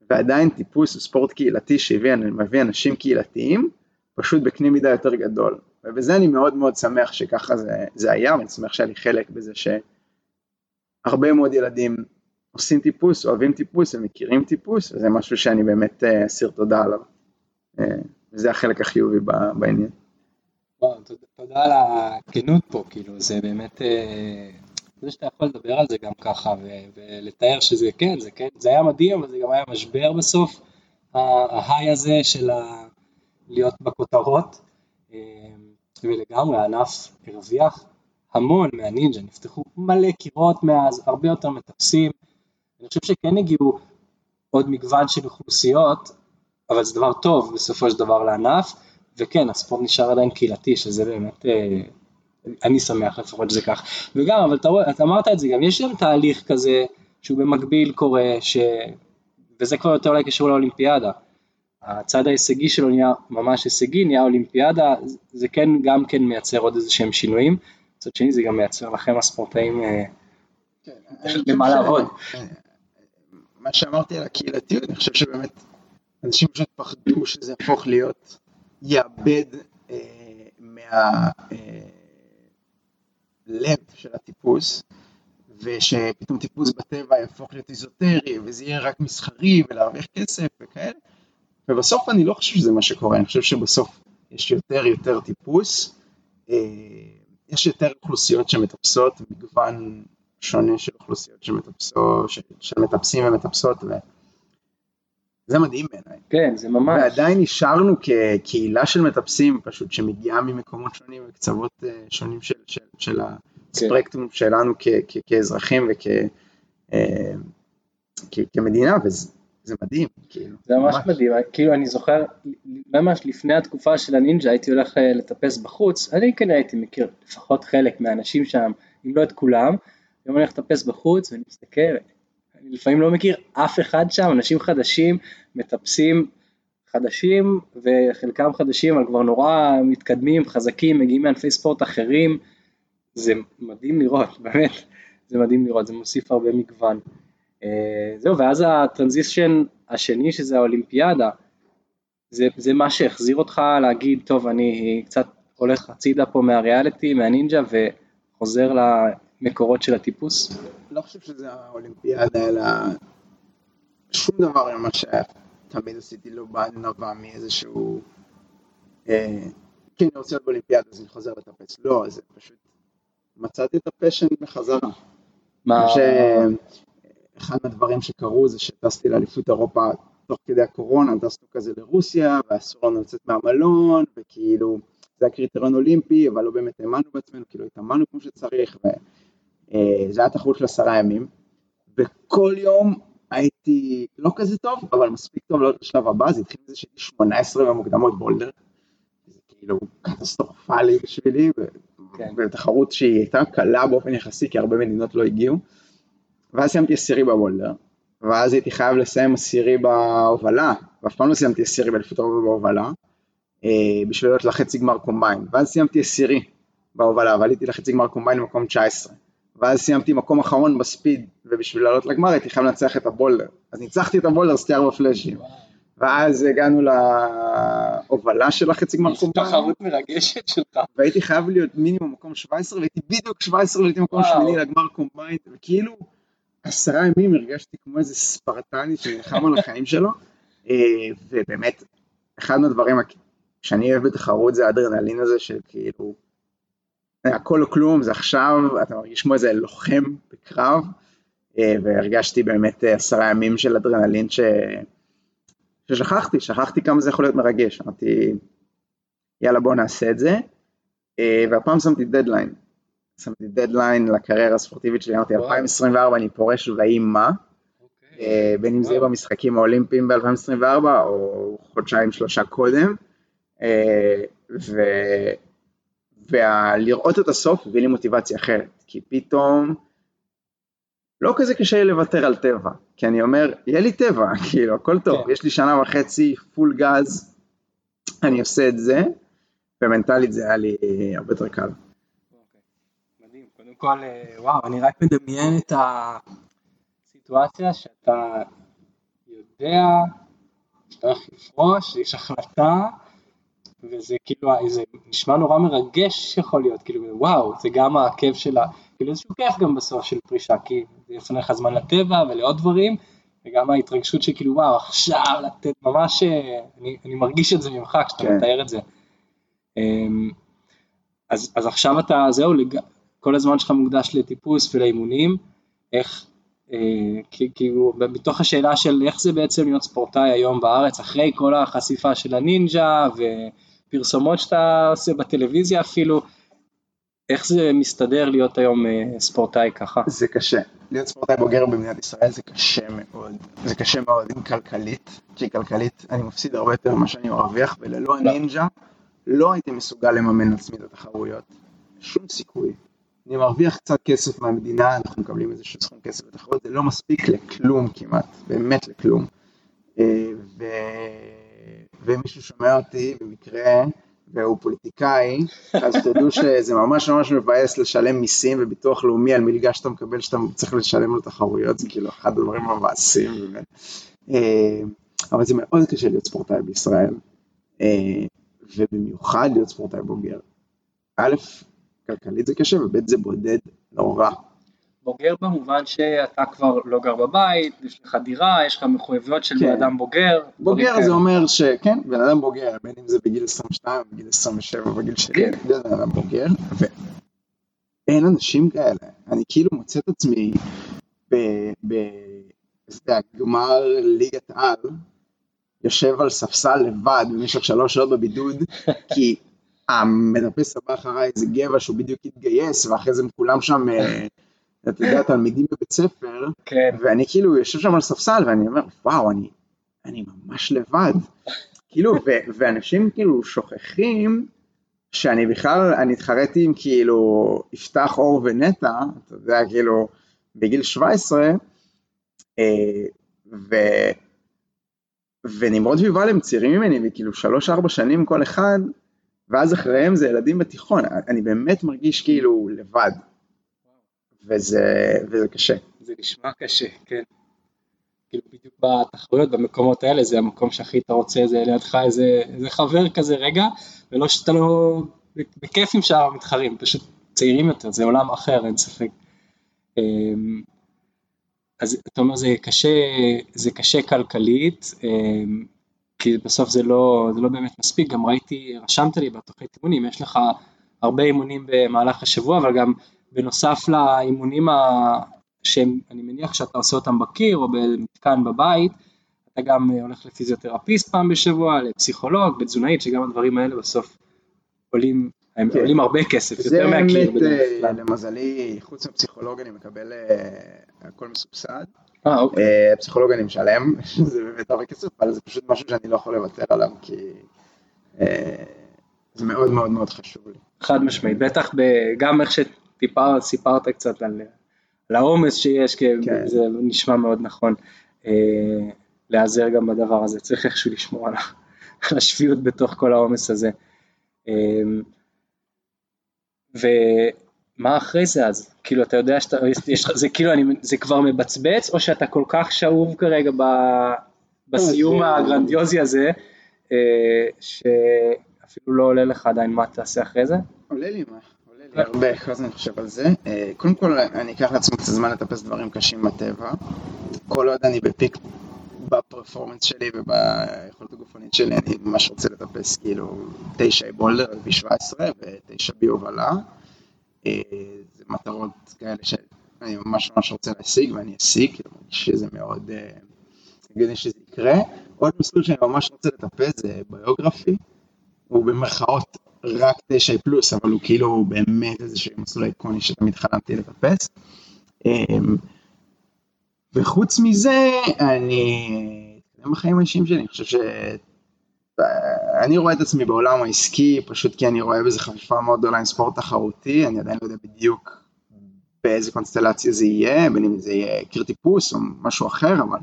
ועדיין טיפוס הוא ספורט קהילתי שמביא אנשים קהילתיים, פשוט בקנה מידה יותר גדול. ובזה אני מאוד מאוד שמח שככה זה, זה היה, ואני שמח שהיה לי חלק בזה שהרבה מאוד ילדים עושים טיפוס, אוהבים טיפוס, הם מכירים טיפוס, וזה משהו שאני באמת אה, אסיר תודה עליו. אה, וזה החלק החיובי בעניין.
תודה על הכנות פה, כאילו, זה באמת, אה, זה שאתה יכול לדבר על זה גם ככה, ולתאר שזה כן, זה כן, זה היה מדהים, אבל זה גם היה משבר בסוף, ההיי הזה של להיות בכותרות. ולגמרי הענף הרוויח המון מהנינג'ה, נפתחו מלא קירות מאז, הרבה יותר מטפסים. אני חושב שכן הגיעו עוד מגוון של אוכלוסיות, אבל זה דבר טוב בסופו של דבר לענף, וכן, הספורט נשאר עדיין קהילתי, שזה באמת, אה, אני שמח לפחות שזה כך. וגם, אבל אתה, רואה, אתה אמרת את זה גם, יש גם תהליך כזה שהוא במקביל קורה, ש... וזה כבר יותר אולי קשור לאולימפיאדה. הצד ההישגי שלו נהיה ממש הישגי, נהיה אולימפיאדה, זה כן גם כן מייצר עוד איזה שהם שינויים, מצד שני זה גם מייצר לכם הספורטאים אה, כן, למה לעבוד.
מה שאמרתי על הקהילתיות, אני חושב שבאמת אנשים פשוט פחדו שזה יהפוך להיות, יאבד אה, מהלב אה, של הטיפוס, ושפתאום טיפוס בטבע יהפוך להיות איזוטרי, וזה יהיה רק מסחרי ולהרוויח כסף וכאלה. ובסוף אני לא חושב שזה מה שקורה, אני חושב שבסוף יש יותר יותר טיפוס, אה, יש יותר אוכלוסיות שמטפסות, מגוון שונה של אוכלוסיות שמטפסות, של מטפסים ומטפסות, זה מדהים בעיניי.
כן, זה ממש.
ועדיין נשארנו כקהילה של מטפסים פשוט שמגיעה ממקומות שונים וקצוות אה, שונים של, של, של הספרקטום שלנו כ, כ, כאזרחים וכמדינה וזה מדהים. כאילו,
זה ממש מדהים, כאילו אני זוכר, ממש לפני התקופה של הנינג'ה הייתי הולך אה, לטפס בחוץ, אני כנראה הייתי מכיר לפחות חלק מהאנשים שם, אם לא את כולם, אני הולך לטפס בחוץ ואני מסתכל, אני לפעמים לא מכיר אף אחד שם, אנשים חדשים, מטפסים חדשים, וחלקם חדשים, אבל כבר נורא מתקדמים, חזקים, מגיעים מענפי ספורט אחרים, זה מדהים לראות, באמת, זה מדהים לראות, זה מוסיף הרבה מגוון. אה, זהו, ואז הטרנזישן השני, שזה האולימפיאדה, זה, זה מה שהחזיר אותך להגיד, טוב, אני קצת הולך הצידה פה מהריאליטי, מהנינג'ה, וחוזר למקורות של הטיפוס?
לא חושב שזה האולימפיאדה, אלא שום דבר ממה שתמיד עשיתי לא נבע מאיזשהו... אה, כן, אני רוצה להיות באולימפיאדה, אז אני חוזר לטפס. לא, זה פשוט... מצאתי את ה passion בחזרה. מה? אחד מהדברים שקרו זה שטסתי לאליפות אירופה תוך כדי הקורונה, טסנו כזה לרוסיה, ואסור לנו לצאת מהמלון, וכאילו, זה היה קריטריון אולימפי, אבל לא באמת האמנו בעצמנו, כאילו התאמנו כמו שצריך, אה, היה תחרות של עשרה ימים, וכל יום הייתי לא כזה טוב, אבל מספיק טוב לעלות לשלב הבא, זה התחיל מזה שהייתי 18 במוקדמות boulder, זה כאילו קטסטרופלי בשבילי, כן. בתחרות שהיא הייתה קלה באופן יחסי, כי הרבה מדינות לא הגיעו, ואז סיימתי עשירי ב boulder, ואז הייתי חייב לסיים עשירי בהובלה, ואף פעם לא סיימתי עשירי באליפות אירופה בהובלה, אה, בשביל להיות לחצי גמר combine, ואז סיימתי עשירי בהובלה, ועליתי לחצי גמר combine במקום 19, ואז סיימתי מקום אחרון ב speed, ובשביל לעלות לגמר הייתי חייב לנצח את ה boulder, אז ניצחתי את ה boulder, סטייר בפלאשים. ואז הגענו להובלה של החצי גמר קומביין.
תחרות מרגשת שלך.
והייתי חייב להיות מינימום מקום 17, והייתי בדיוק 17 והייתי מקום שמיני לגמר קומביין, וכאילו עשרה ימים הרגשתי כמו איזה ספרטני שנלחם על החיים שלו, אה, ובאמת, אחד מהדברים שאני אוהב בתחרות זה האדרנלין הזה של כאילו, הכל או כלום, זה עכשיו, אתה מרגיש כמו איזה לוחם בקרב, אה, והרגשתי באמת אה, עשרה ימים של אדרנלין ש... ששכחתי, שכחתי כמה זה יכול להיות מרגש, אמרתי, יאללה בוא נעשה את זה, והפעם שמתי דדליין, שמתי דדליין לקריירה הספורטיבית שלי, אמרתי 2024 אני פורש ויהי מה, אוקיי. אה, בין אם זה יהיה במשחקים האולימפיים ב-2024 או חודשיים שלושה קודם, אה, ולראות את הסוף הביא לי מוטיבציה אחרת, כי פתאום לא כזה קשה לי לוותר על טבע, כי אני אומר, יהיה לי טבע, כאילו, הכל טוב, כן. יש לי שנה וחצי פול גז, אני עושה את זה, ומנטלית זה היה לי הרבה יותר קל.
כל, אה, וואו, אני רק מדמיין את הסיטואציה שאתה יודע שאתה הולך לפרוש, יש החלטה, וזה כאילו, זה נשמע נורא מרגש יכול להיות, כאילו, וואו, זה גם הכיף שלה, כאילו איזשהו כיף גם בסוף של פרישה, כי זה יפנה לך זמן לטבע ולעוד דברים, וגם ההתרגשות שכאילו, וואו, עכשיו לתת, ממש, אה, אני, אני מרגיש את זה ממך כשאתה כן. מתאר את זה. אמ, אז, אז עכשיו אתה, זהו, כל הזמן שלך מוקדש לטיפוס ולאימונים, איך, אה, כאילו בתוך השאלה של איך זה בעצם להיות ספורטאי היום בארץ, אחרי כל החשיפה של הנינג'ה ופרסומות שאתה עושה בטלוויזיה אפילו, איך זה מסתדר להיות היום אה, ספורטאי ככה?
זה קשה. להיות ספורטאי בוגר במדינת ישראל זה קשה מאוד. זה קשה מאוד עם כלכלית, כי כלכלית אני מפסיד הרבה יותר ממה שאני מרוויח, וללא הנינג'ה לא הייתי מסוגל לממן לעצמי את התחרויות. שום סיכוי. אני מרוויח קצת כסף מהמדינה, אנחנו מקבלים איזשהו סכום כסף בתחרות, זה לא מספיק לכלום כמעט, באמת לכלום. אה, ו... ומישהו שומע אותי במקרה, והוא פוליטיקאי, אז תדעו שזה ממש ממש מבאס לשלם מיסים וביטוח לאומי על מלגה שאתה מקבל שאתה צריך לשלם לו תחרויות, זה כאילו אחד הדברים המבאסים באמת. אה, אבל זה מאוד קשה להיות ספורטאי בישראל, אה, ובמיוחד להיות ספורטאי בוגר. א', כלכלית זה קשה, וב' זה בודד נורא.
בוגר במובן שאתה כבר לא גר בבית, יש לך דירה, יש לך מחויבויות של כן. בן אדם בוגר.
בוגר זה אומר שכן, בן אדם בוגר, בין אם זה בגיל 22, בגיל 27, בגיל שלי, כן. בן אדם בוגר, ואין אנשים כאלה. אני כאילו מוצא את עצמי בגמר ליגת על, יושב על ספסל לבד במשך שלוש שעות בבידוד, כי המטפס הבא אחריי זה גבע שהוא בדיוק התגייס, ואחרי זה כולם שם, אה, אתה יודע, תלמידים בבית ספר,
כן.
ואני כאילו יושב שם על ספסל ואני אומר, וואו, אני, אני ממש לבד. כאילו, ו- ואנשים כאילו שוכחים שאני בכלל, אני התחרתי עם כאילו יפתח אור ונטע, אתה יודע, כאילו, בגיל 17, אה, ו... ונמרוד ויובל הם צעירים ממני, וכאילו שלוש-ארבע שנים כל אחד, ואז אחריהם זה ילדים בתיכון, אני באמת מרגיש כאילו לבד, וזה, וזה קשה.
זה נשמע קשה, כן. כאילו בדיוק בתחרויות, במקומות האלה, זה המקום שהכי אתה רוצה, זה לידך איזה, איזה חבר כזה רגע, ולא שאתה לא בכיף עם שאר המתחרים, פשוט צעירים יותר, זה עולם אחר, אין ספק. אמ, אז אתה אומר זה קשה, זה קשה כלכלית, אמ, כי בסוף זה לא, זה לא באמת מספיק, גם ראיתי, רשמת לי בתוכנית אימונים, יש לך הרבה אימונים במהלך השבוע, אבל גם בנוסף לאימונים ה... שהם, אני מניח שאתה עושה אותם בקיר או במתקן בבית, אתה גם הולך לפיזיותרפיסט פעם בשבוע, לפסיכולוג, בתזונאית, שגם הדברים האלה בסוף עולים, הם כן. עולים הרבה כסף, יותר מהקיר
בדרך אה, כלל. למזלי, חוץ מפסיכולוג אני מקבל uh, הכל מסובסד.
אה, אוקיי.
פסיכולוג אני משלם, זה באמת הרבה כסף, אבל זה פשוט משהו שאני לא יכול לוותר עליו, כי זה מאוד מאוד מאוד חשוב לי.
חד משמעית, בטח גם איך שטיפה סיפרת קצת על, על העומס שיש, כי כן. זה נשמע מאוד נכון. uh, להיעזר גם בדבר הזה, צריך איכשהו לשמור על השפיות בתוך כל העומס הזה. אמ, ומה אחרי זה אז? כאילו אתה יודע שאתה, יש, זה כאילו אני, זה כבר מבצבץ או שאתה כל כך שאוב כרגע ב, בסיום הגרנדיוזי הזה אה, שאפילו לא עולה לך עדיין מה תעשה אחרי זה?
עולה לי מה, הרבה, כל הזמן אני חושב על זה. אה, קודם כל אני אקח לעצמי קצת זמן לטפס דברים קשים בטבע. כל עוד אני בפיק בפרפורמנס שלי וביכולת הגופנית שלי, אני ממש רוצה לטפס כאילו תשע בולדר על V17 ותשע בי הובלה. אה, זה מטרות כאלה שאני ממש ממש רוצה להשיג ואני אשיג, כאילו מרגיש שזה מאוד אה, הגיוני שזה יקרה. עוד מסלול שאני ממש רוצה לטפס זה ביוגרפי, הוא במרכאות רק תשע פלוס, אבל הוא כאילו באמת איזשהו מסלול איקוני שתמיד חלמתי לטפס. אה, וחוץ מזה, אני... אתקדם בחיים האישיים שלי, אני חושב ש... אני רואה את עצמי בעולם העסקי, פשוט כי אני רואה בזה חפיפה מאוד גדולה עם ספורט תחרותי, אני עדיין לא יודע בדיוק באיזה קונסטלציה זה יהיה, בין אם זה יהיה קיר טיפוס או משהו אחר, אבל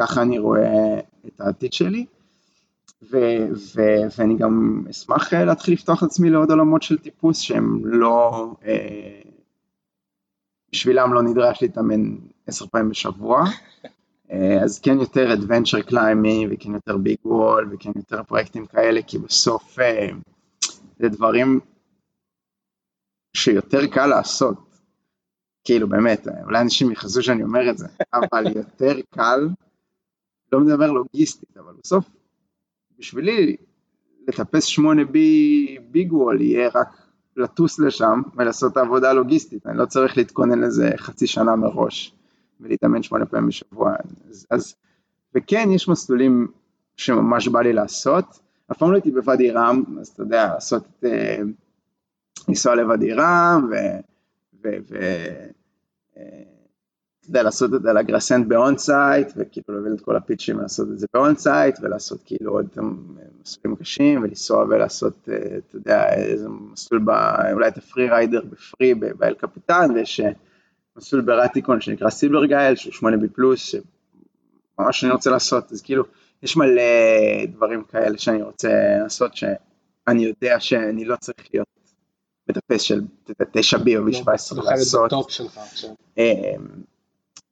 ככה אני רואה את העתיד שלי. ו- ו- ואני גם אשמח להתחיל לפתוח את עצמי לעוד עולמות של טיפוס שהם לא, אה, בשבילם לא נדרש להתאמן עשר פעמים בשבוע, אה, אז כן יותר adventure climbing וכן יותר ביג וול וכן יותר פרויקטים כאלה, כי בסוף אה, זה דברים שיותר קל לעשות. כאילו באמת, אולי אנשים יכעסו שאני אומר את זה, אבל יותר קל, לא מדבר לוגיסטית, אבל בסוף בשבילי לטפס 8 בי ביג וול יהיה רק לטוס לשם ולעשות את העבודה הלוגיסטית, אני לא צריך להתכונן לזה חצי שנה מראש. ולהתאמן שמונה פעמים בשבוע. אז, אז, וכן, יש מסלולים שממש בא לי לעשות. אף פעם לא הייתי בוואדי רם, אז אתה יודע, לעשות את... אה, לנסוע לוואדי רם, ו... ו, ו אה, יודע, לעשות את זה La Guerre Sainte ב on sight, וכאילו להוביל את כל הפיצ'ים לעשות את זה ב on sight, ולעשות כאילו עוד מסלולים קשים, ולנסוע ולעשות, אה, אתה יודע, איזה מסלול, ב, אולי את ה Freerider ב free באל קפיטן, ויש מסלול ברטיקון שנקרא Silbergeier, שהוא 8 b פלוס, שממש אני רוצה לעשות, אז כאילו, יש מלא דברים כאלה שאני רוצה לעשות, שאני יודע שאני לא צריך להיות מטפס של 9 בי או בי 17 לעשות.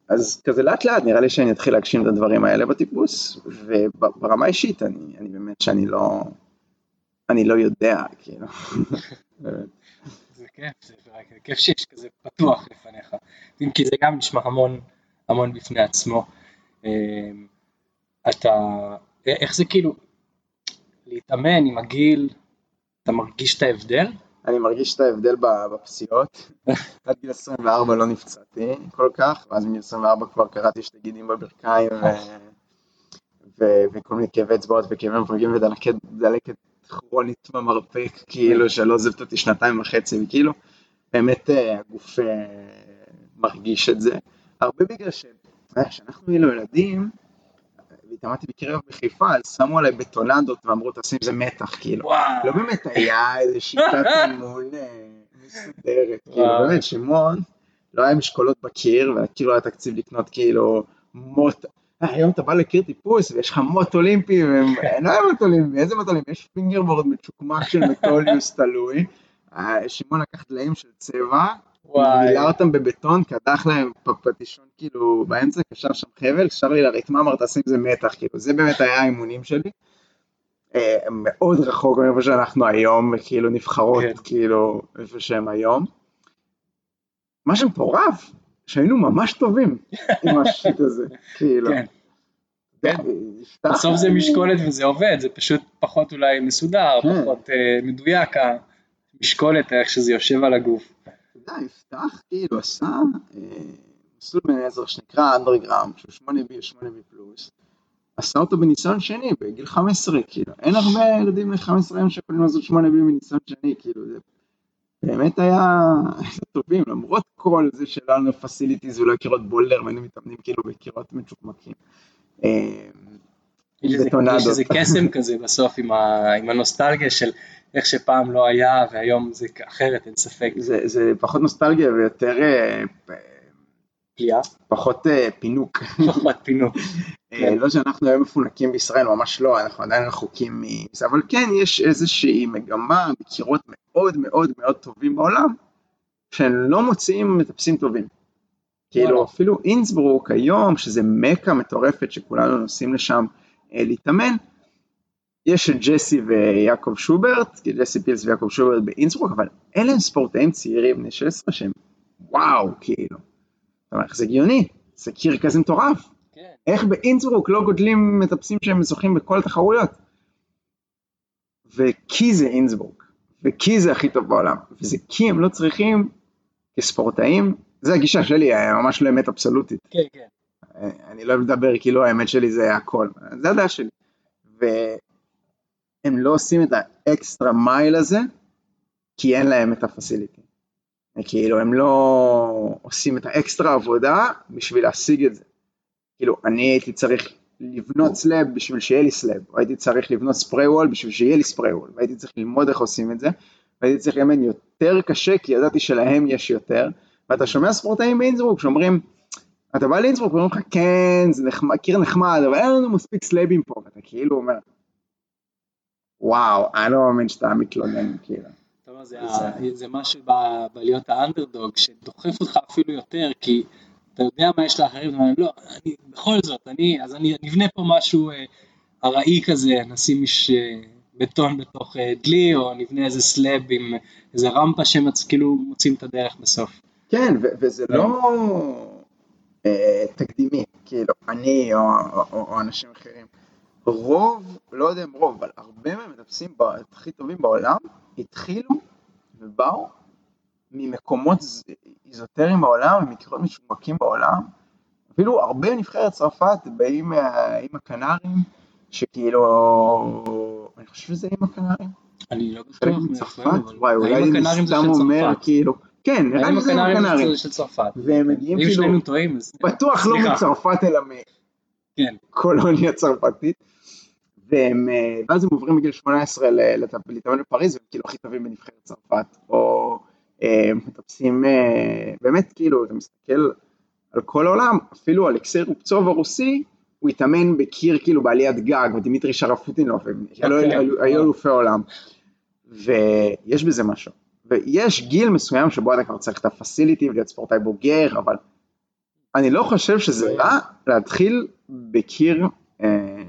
אז כזה לאט לאט נראה לי שאני אתחיל להגשים את הדברים האלה בטיפוס, וברמה אישית אני, אני באמת שאני לא, אני לא יודע, כאילו.
זה כיף, זה כיף שיש כזה פתוח לפניך, כי זה גם נשמע המון, המון בפני עצמו. אמ, אתה, איך זה כאילו, להתאמן עם הגיל, אתה מרגיש את ההבדל?
אני מרגיש את ההבדל בפסיעות, עד גיל 24 לא נפצעתי כל כך, ואז מגיל 24 כבר קראתי שתי גידים בברכיים, ו- וכל מיני כאבי אצבעות וכאבי מפרקים ודלקת כרונית במרפק, כאילו שלא עוזבת אותי שנתיים וחצי, וכאילו באמת אה, הגוף אה, מרגיש את זה. הרבה בגלל שכשאנחנו היינו ילדים, והתאמנתי בקיר בחיפה, אז שמו עליי בטונדות ואמרו תשים זה מתח, כאילו.
וואו.
לא באמת היה איזה שיטת אימון אה, מסודרת, כאילו באמת שמעון, לא היה משקולות בקיר, וכאילו היה תקציב לקנות כאילו מוט, אה, היום אתה בא לקיר טיפוס ויש לך מוט אולימפי, והם- לא היה מוט אולימפי, איזה מוט אולימפי? יש fingerboard מצ'וקמק של Metolius תלוי, אה, שמעון לקח דליים של צבע,
וואי.
מילא אותם בבטון, קדח להם פטישון כאילו באמצע, קשר שם חבל, קשר לי לרתמה, אמר תשים זה מתח, כאילו זה באמת היה האימונים שלי. אה, מאוד רחוק מאיפה שאנחנו היום, וכאילו נבחרות
כן.
כאילו איפה שהם היום. מה שמטורף, שהיינו ממש טובים עם השיט הזה, כאילו.
כן. כן. בסוף זה משקולת וזה עובד, זה פשוט פחות אולי מסודר,
כן.
פחות אה, מדויק המשקולת, איך שזה יושב על הגוף.
יודע, יפתח כאילו עשה אה, מסלול בן שנקרא אנדרגראם, שהוא 8B או 8B פלוס, עשה אותו בניסיון שני, בגיל 15, כאילו, אין הרבה ילדים בני 15 היום שיכולים לעשות 8B בניסיון שני, כאילו, זה באמת היה טובים, למרות כל זה שלא היה לנו פסיליטיז ולא קירות בולדר, והיינו מתאמנים כאילו בקירות מצ'וקמקים.
יש איזה- קסם כזה בסוף עם ה- עם הנוסטלגיה של איך שפעם לא היה והיום זה אחרת, אין ספק.
זה, זה פחות נוסטלגיה ויותר, אה,
פליאה,
פחות אה, פינוק.
פחות פינוק.
אה, לא שאנחנו היום מפונקים בישראל, ממש לא, אנחנו עדיין רחוקים מזה, אבל כן יש איזושהי מגמה בקירות מאוד מאוד מאוד טובים בעולם, שהם לא מוציאים מטפסים טובים. כאילו. אפילו אינסברוק היום, שזה מכה מטורפת שכולנו נוסעים לשם להתאמן, יש את ג'סי ויעקב שוברט, כי ג'סי פילס ויעקב שוברט באינסברוק, אבל אלה הם ספורטאים צעירים בני 16 שהם וואו, כאילו. זאת אומרת, זה הגיוני, זה קיר כזה מטורף.
כן.
איך באינסברוק לא גודלים מטפסים שהם זוכים בכל התחרויות? וכי זה אינסברוק, וכי זה הכי טוב בעולם, וזה כי הם לא צריכים כספורטאים, זה הגישה שלי, ממש לא אמת אבסולוטית.
כן, כן.
אני לא אוהב לדבר כאילו האמת שלי זה הכל, זה הדעה שלי. והם לא עושים את ה extra mile הזה, כי אין להם את ה facility. כאילו הם לא עושים את האקסטרה עבודה בשביל להשיג את זה. כאילו אני הייתי צריך לבנות slab בשביל שיהיה לי slab, או הייתי צריך לבנות spray wall בשביל שיהיה לי spray wall, והייתי צריך ללמוד איך עושים את זה, והייתי צריך לאמן יותר קשה כי ידעתי שלהם יש יותר, ואתה שומע ספורטאים באינסברוק שאומרים, אתה בא לאינסברוק ואומרים לך כן זה נחמד, קיר נחמד, אבל אין לנו מספיק סלאבים פה, ואתה כאילו אומר, וואו, אני לא מאמין שאתה מתלונן, כאילו.
זה ה- זה משהו ב- בלהיות האנדרדוג שדוחף אותך אפילו יותר, כי אתה יודע מה יש לאחרים, אתה אומר, לא, אני, בכל זאת, אני, אז אני נבנה פה משהו אה, ארעי כזה, נשים איזה אה, בטון בתוך אה, דלי, או נבנה איזה slab עם איזה רמפה שכאילו מוצאים את הדרך בסוף.
כן, ו- וזה לא תקדימי, כאילו, אני או, או, או, אנשים אחרים. רוב, לא יודע אם רוב, אבל הרבה מהמטפסים הכי טובים בעולם התחילו ובאו ממקומות איזוטריים בעולם, ממקומות משומקים בעולם. אפילו הרבה מנבחרת צרפת באים עם הקנרים, שכאילו, אני חושב שזה עם הקנרים.
אני לא בטוח
מצרפת, וואי, אולי אני סתם אומר? כאילו, כן, נראה לי זה עם
הקנרים של צרפת?
והם מגיעים כאילו,
שנינו טועים, אז
בטוח לא. מצרפת אלא
כן.
מקולוניה צרפתית. והם, אה, ואז הם עוברים בגיל 18 ל- לת- להתאמן בפריז, והם כאילו הכי טובים בנבחרת צרפת, או אה, מטפסים, אה, באמת כאילו, אתה מסתכל על כל העולם, אפילו אלכסי רופצוב הרוסי, הוא התאמן בקיר כאילו בעליית גג, ודימיטרי שרפוטינוב, הם
כן.
היו היו אלופי עולם. ויש בזה משהו. ויש גיל מסוים שבו אתה כבר צריך את הפסיליטי ולהיות ספורטאי בוגר, אבל אני לא חושב שזה רע להתחיל בקיר אה,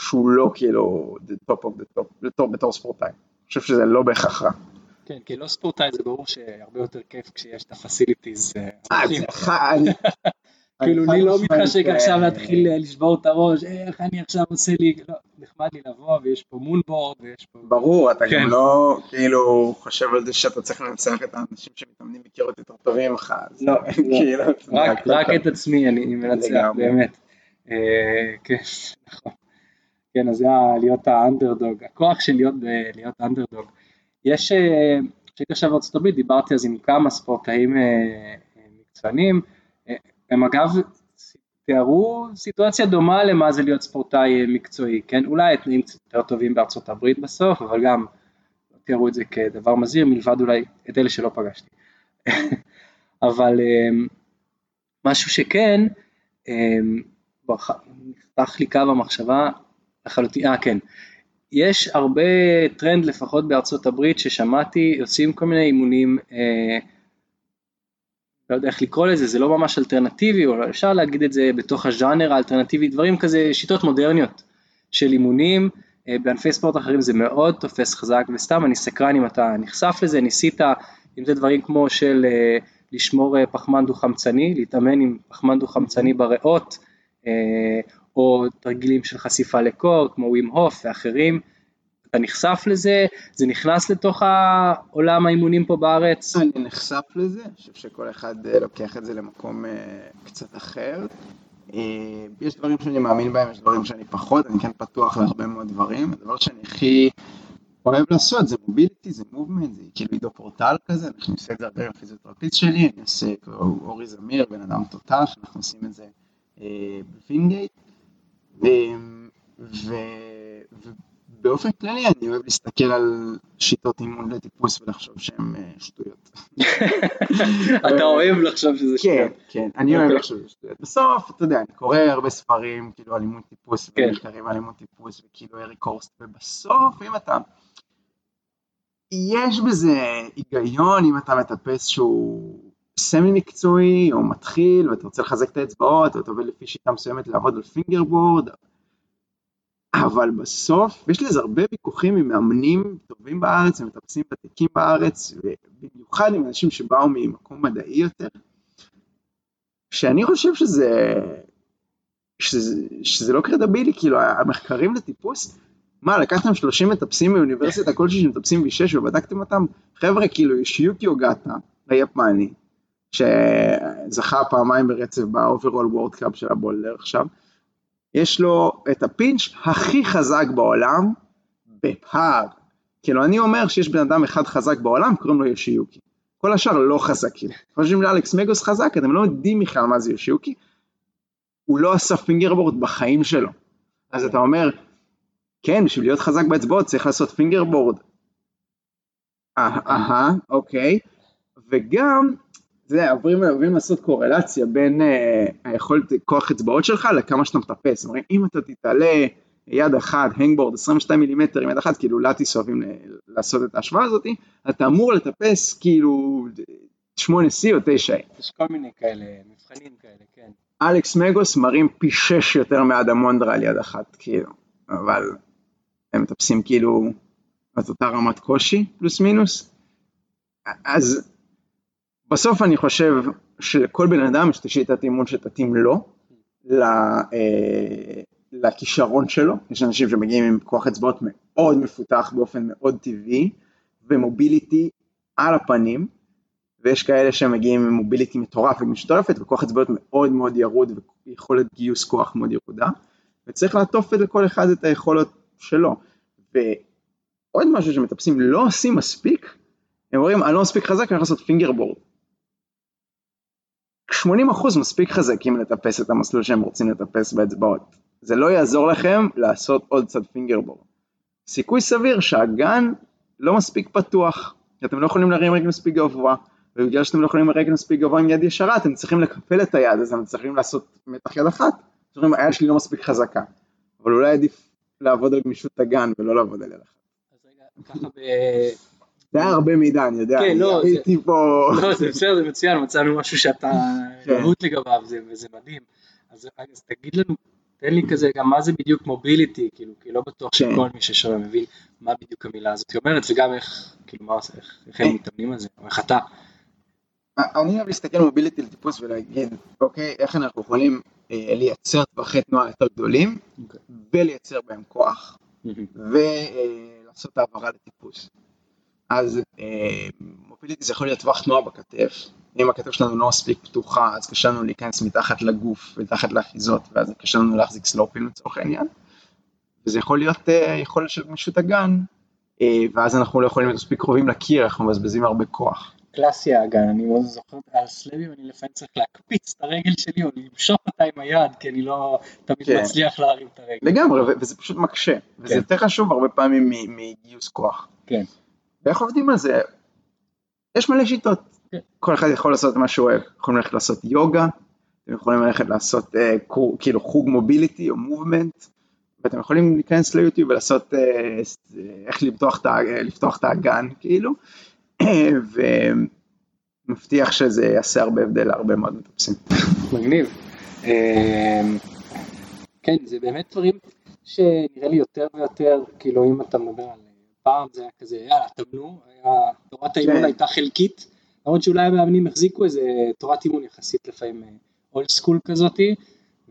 שהוא לא כאילו the top of the top, בתור, בתור ספורטאי. אני חושב שזה לא בהכרח רע.
כן, כי לא ספורטאי זה ברור שהרבה יותר כיף כשיש את הפסיליטיז.
אה,
כאילו
אני
לי לא מתחשק
אה,
עכשיו להתחיל אה, לשבור את הראש, "אה, איך אני עכשיו עושה לי, לא, נחמד לי לבוא ויש פה מונבורד ויש פה...
ברור, אתה
כן.
גם לא כאילו חושב על זה שאתה צריך לנצח את האנשים שמתאמנים בקירות יותר טובים ממך. אז
לא,
כאילו,
רק,
לא
רק. את עצמי אני מנצח. באמת. אה, כן, נכון. כן, אז זה היה להיות האנדרדוג, הכוח של להיות, להיות אנדרדוג. יש, כשהייתי עכשיו בארצות הברית דיברתי אז עם כמה ספורטאים מקצוענים, הם אגב תיארו סיטואציה דומה למה זה להיות ספורטאי מקצועי, כן? אולי התנאים קצת יותר טובים בארצות הברית בסוף, אבל גם תיארו את זה כדבר מזהיר, מלבד אולי את אלה שלא פגשתי. אבל אמ, משהו שכן, אמ, נפתח לי קו המחשבה לחלוטין, אה כן, יש הרבה טרנד לפחות בארצות הברית ששמעתי, עושים כל מיני אימונים אה, לא יודע איך לקרוא לזה, זה לא ממש אלטרנטיבי, או אפשר להגיד את זה בתוך הז'אנר האלטרנטיבי, דברים כזה, שיטות מודרניות של אימונים, אה, בענפי ספורט אחרים זה מאוד תופס חזק, וסתם אני סקרן אם אתה נחשף לזה, ניסית, אם זה דברים כמו של אה, לשמור אה, פחמן דו-חמצני, להתאמן עם פחמן דו-חמצני בריאות, או תרגילים של חשיפה לקור, כמו ווים הוף ואחרים, אתה נחשף לזה, זה נכנס לתוך העולם האימונים פה בארץ?
אני נחשף לזה, אני חושב שכל אחד אה, לוקח את זה למקום אה, קצת אחר. אה, יש דברים שאני מאמין בהם, יש דברים שאני פחות, אני כן פתוח להרבה מאוד דברים. הדבר שאני הכי אוהב לעשות זה מוביליטי, זה מובמנט, זה כאילו עידו פורטל כזה, אנחנו עושים את זה הרבה עם הפיזיותרפיסט שלי, אני עושה אורי זמיר, בן אדם total, שאנחנו עושים את זה בווינגייט. באופן כללי אני אוהב להסתכל על שיטות אימון לטיפוס ולחשוב שהן אה, שטויות.
אתה אוהב לחשוב שזה שטויות.
כן, כן, אני אוהב אוקיי. לחשוב שזה שטויות. בסוף, אתה יודע, אני קורא הרבה ספרים כאילו על אימון טיפוס כן. ומחקרים על אימון טיפוס וכאילו אריק הורסט, ובסוף אם אתה... יש בזה היגיון אם אתה מטפס שהוא סמי מקצועי או מתחיל ואתה רוצה לחזק את האצבעות ואתה עובד לפי שיטה מסוימת לעבוד על פינגר בורד אבל בסוף יש לזה הרבה ויכוחים עם מאמנים טובים בארץ ומטפסים ותיקים בארץ, ובמיוחד עם אנשים שבאו ממקום מדעי יותר, שאני חושב שזה, שזה, שזה לא קרדבילי, כאילו המחקרים לטיפוס, מה לקחתם 30 מטפסים מאוניברסיטה כלשהי שמטפסים ב-6 ובדקתם אותם? חבר'ה כאילו יושיוקי אוגטה היפני, שזכה פעמיים ברצף ב overall World Cup של הבולדר עכשיו, יש לו את ה pinch הכי חזק בעולם by far. כאילו אני אומר שיש בן אדם אחד חזק בעולם, קוראים לו יושיוקי. כל השאר לא חזקים. חושבים שאלכס מגוס חזק, אתם לא יודעים בכלל מה זה יושיוקי. הוא לא עשה fingerboard בחיים שלו. אז אתה אומר, כן, בשביל להיות חזק באצבעות צריך לעשות fingerboard. אהה, אוקיי. וגם זה, יודע, עוברים, עוברים לעשות קורלציה בין אה, היכולת כוח אצבעות שלך לכמה שאתה מטפס. אומרת, אם אתה תתעלה יד אחת, hangboard 22 מילימטר עם יד אחת, כאילו Lattice אוהבים לעשות את ההשוואה הזאת, אתה אמור לטפס כאילו 8C או 9A.
יש כל מיני כאלה, מבחנים כאלה, כן.
אלכס מגוס מראים פי 6 יותר מאדמונדרה על יד אחת, כאילו, אבל הם מטפסים כאילו את אותה רמת קושי, פלוס מינוס. אז בסוף אני חושב שלכל בן אדם יש את השיטת אימון שתתאים לו, אה, לכישרון שלו, יש אנשים שמגיעים עם כוח אצבעות מאוד מפותח באופן מאוד טבעי, ו mobility על הפנים, ויש כאלה שמגיעים עם mobility מטורף וגמישות וכוח אצבעות מאוד מאוד ירוד ויכולת גיוס כוח מאוד ירודה, וצריך לעטוף את לכל אחד את היכולות שלו. ועוד משהו שמטפסים לא עושים מספיק, הם אומרים אני לא מספיק חזק, אני יכול לעשות fingerboard. 80% מספיק חזקים לטפס את המסלול שהם רוצים לטפס באצבעות. זה לא יעזור לכם לעשות עוד סט fingerboard. סיכוי סביר שהגן לא מספיק פתוח, אתם לא יכולים להרים רגל מספיק גבוה, ובגלל שאתם לא יכולים רגל מספיק גבוה עם יד ישרה, אתם צריכים לקפל את היד, אז אתם צריכים לעשות מתח יד אחת, אתם אומרים היד שלי לא מספיק חזקה, אבל אולי עדיף לעבוד על גמישות הגן ולא לעבוד על יד אחת. אז רגע, ככה זה היה הרבה מידע, אני יודע,
כן, לא, הייתי פה... לא, זה בסדר, זה מצוין, מצאנו משהו שאתה רהוט כן. לגביו, וזה מדהים. אז תגיד לנו, תן לי כזה, גם מה זה בדיוק מוביליטי, כאילו, כי לא בטוח כן. שכל מי ששומע מבין מה בדיוק המילה הזאת אומרת, וגם איך, כאילו, מה עושה, איך הם מתאמנים על זה, או איך אתה.
אני אוהב להסתכל על מוביליטי לטיפוס ולהגיד, אוקיי, איך אנחנו יכולים אה, לייצר טווחי תנועה יותר גדולים, אוקיי. ולייצר בהם כוח, ולעשות העברה לטיפוס. אז אה, מוביליטי זה יכול להיות טווח תנועה בכתף, אם הכתף שלנו לא מספיק פתוחה אז קשה לנו להיכנס מתחת לגוף מתחת לאחיזות ואז קשה לנו להחזיק סלופים לצורך העניין. וזה יכול להיות אה, יכולת של גמישות אגן אה, ואז אנחנו לא יכולים להיות מספיק קרובים לקיר אנחנו מבזבזים הרבה כוח.
קלאסי האגן, אני מאוד זוכר על סלבים, אני לפעמים צריך להקפיץ את הרגל שלי או למשוך אותה עם היד, כי אני לא תמיד
כן.
מצליח להרים את הרגל.
לגמרי וזה פשוט מקשה וזה
כן.
יותר חשוב הרבה פעמים מגיוס כוח.
כן.
ואיך עובדים על זה? יש מלא שיטות.
כן.
כל אחד יכול לעשות מה שהוא אוהב. יכולים ללכת לעשות יוגה, אתם יכולים ללכת לעשות אה, קור, כאילו חוג מוביליטי או מובמנט, ואתם יכולים להיכנס ליוטיוב ולעשות אה, אה, איך לפתוח את, אה, לפתוח את האגן כאילו, ומבטיח שזה יעשה הרבה הבדל להרבה מאוד מטפסים.
מגניב. אמ, כן, זה באמת דברים שנראה לי יותר ויותר, כאילו אם אתה מדבר על פעם זה היה כזה, יאללה, תאמנו, היה- תורת האימון
כן.
הייתה חלקית, למרות שאולי המאמנים החזיקו איזה תורת אימון יחסית לפעמים old school כזאתי,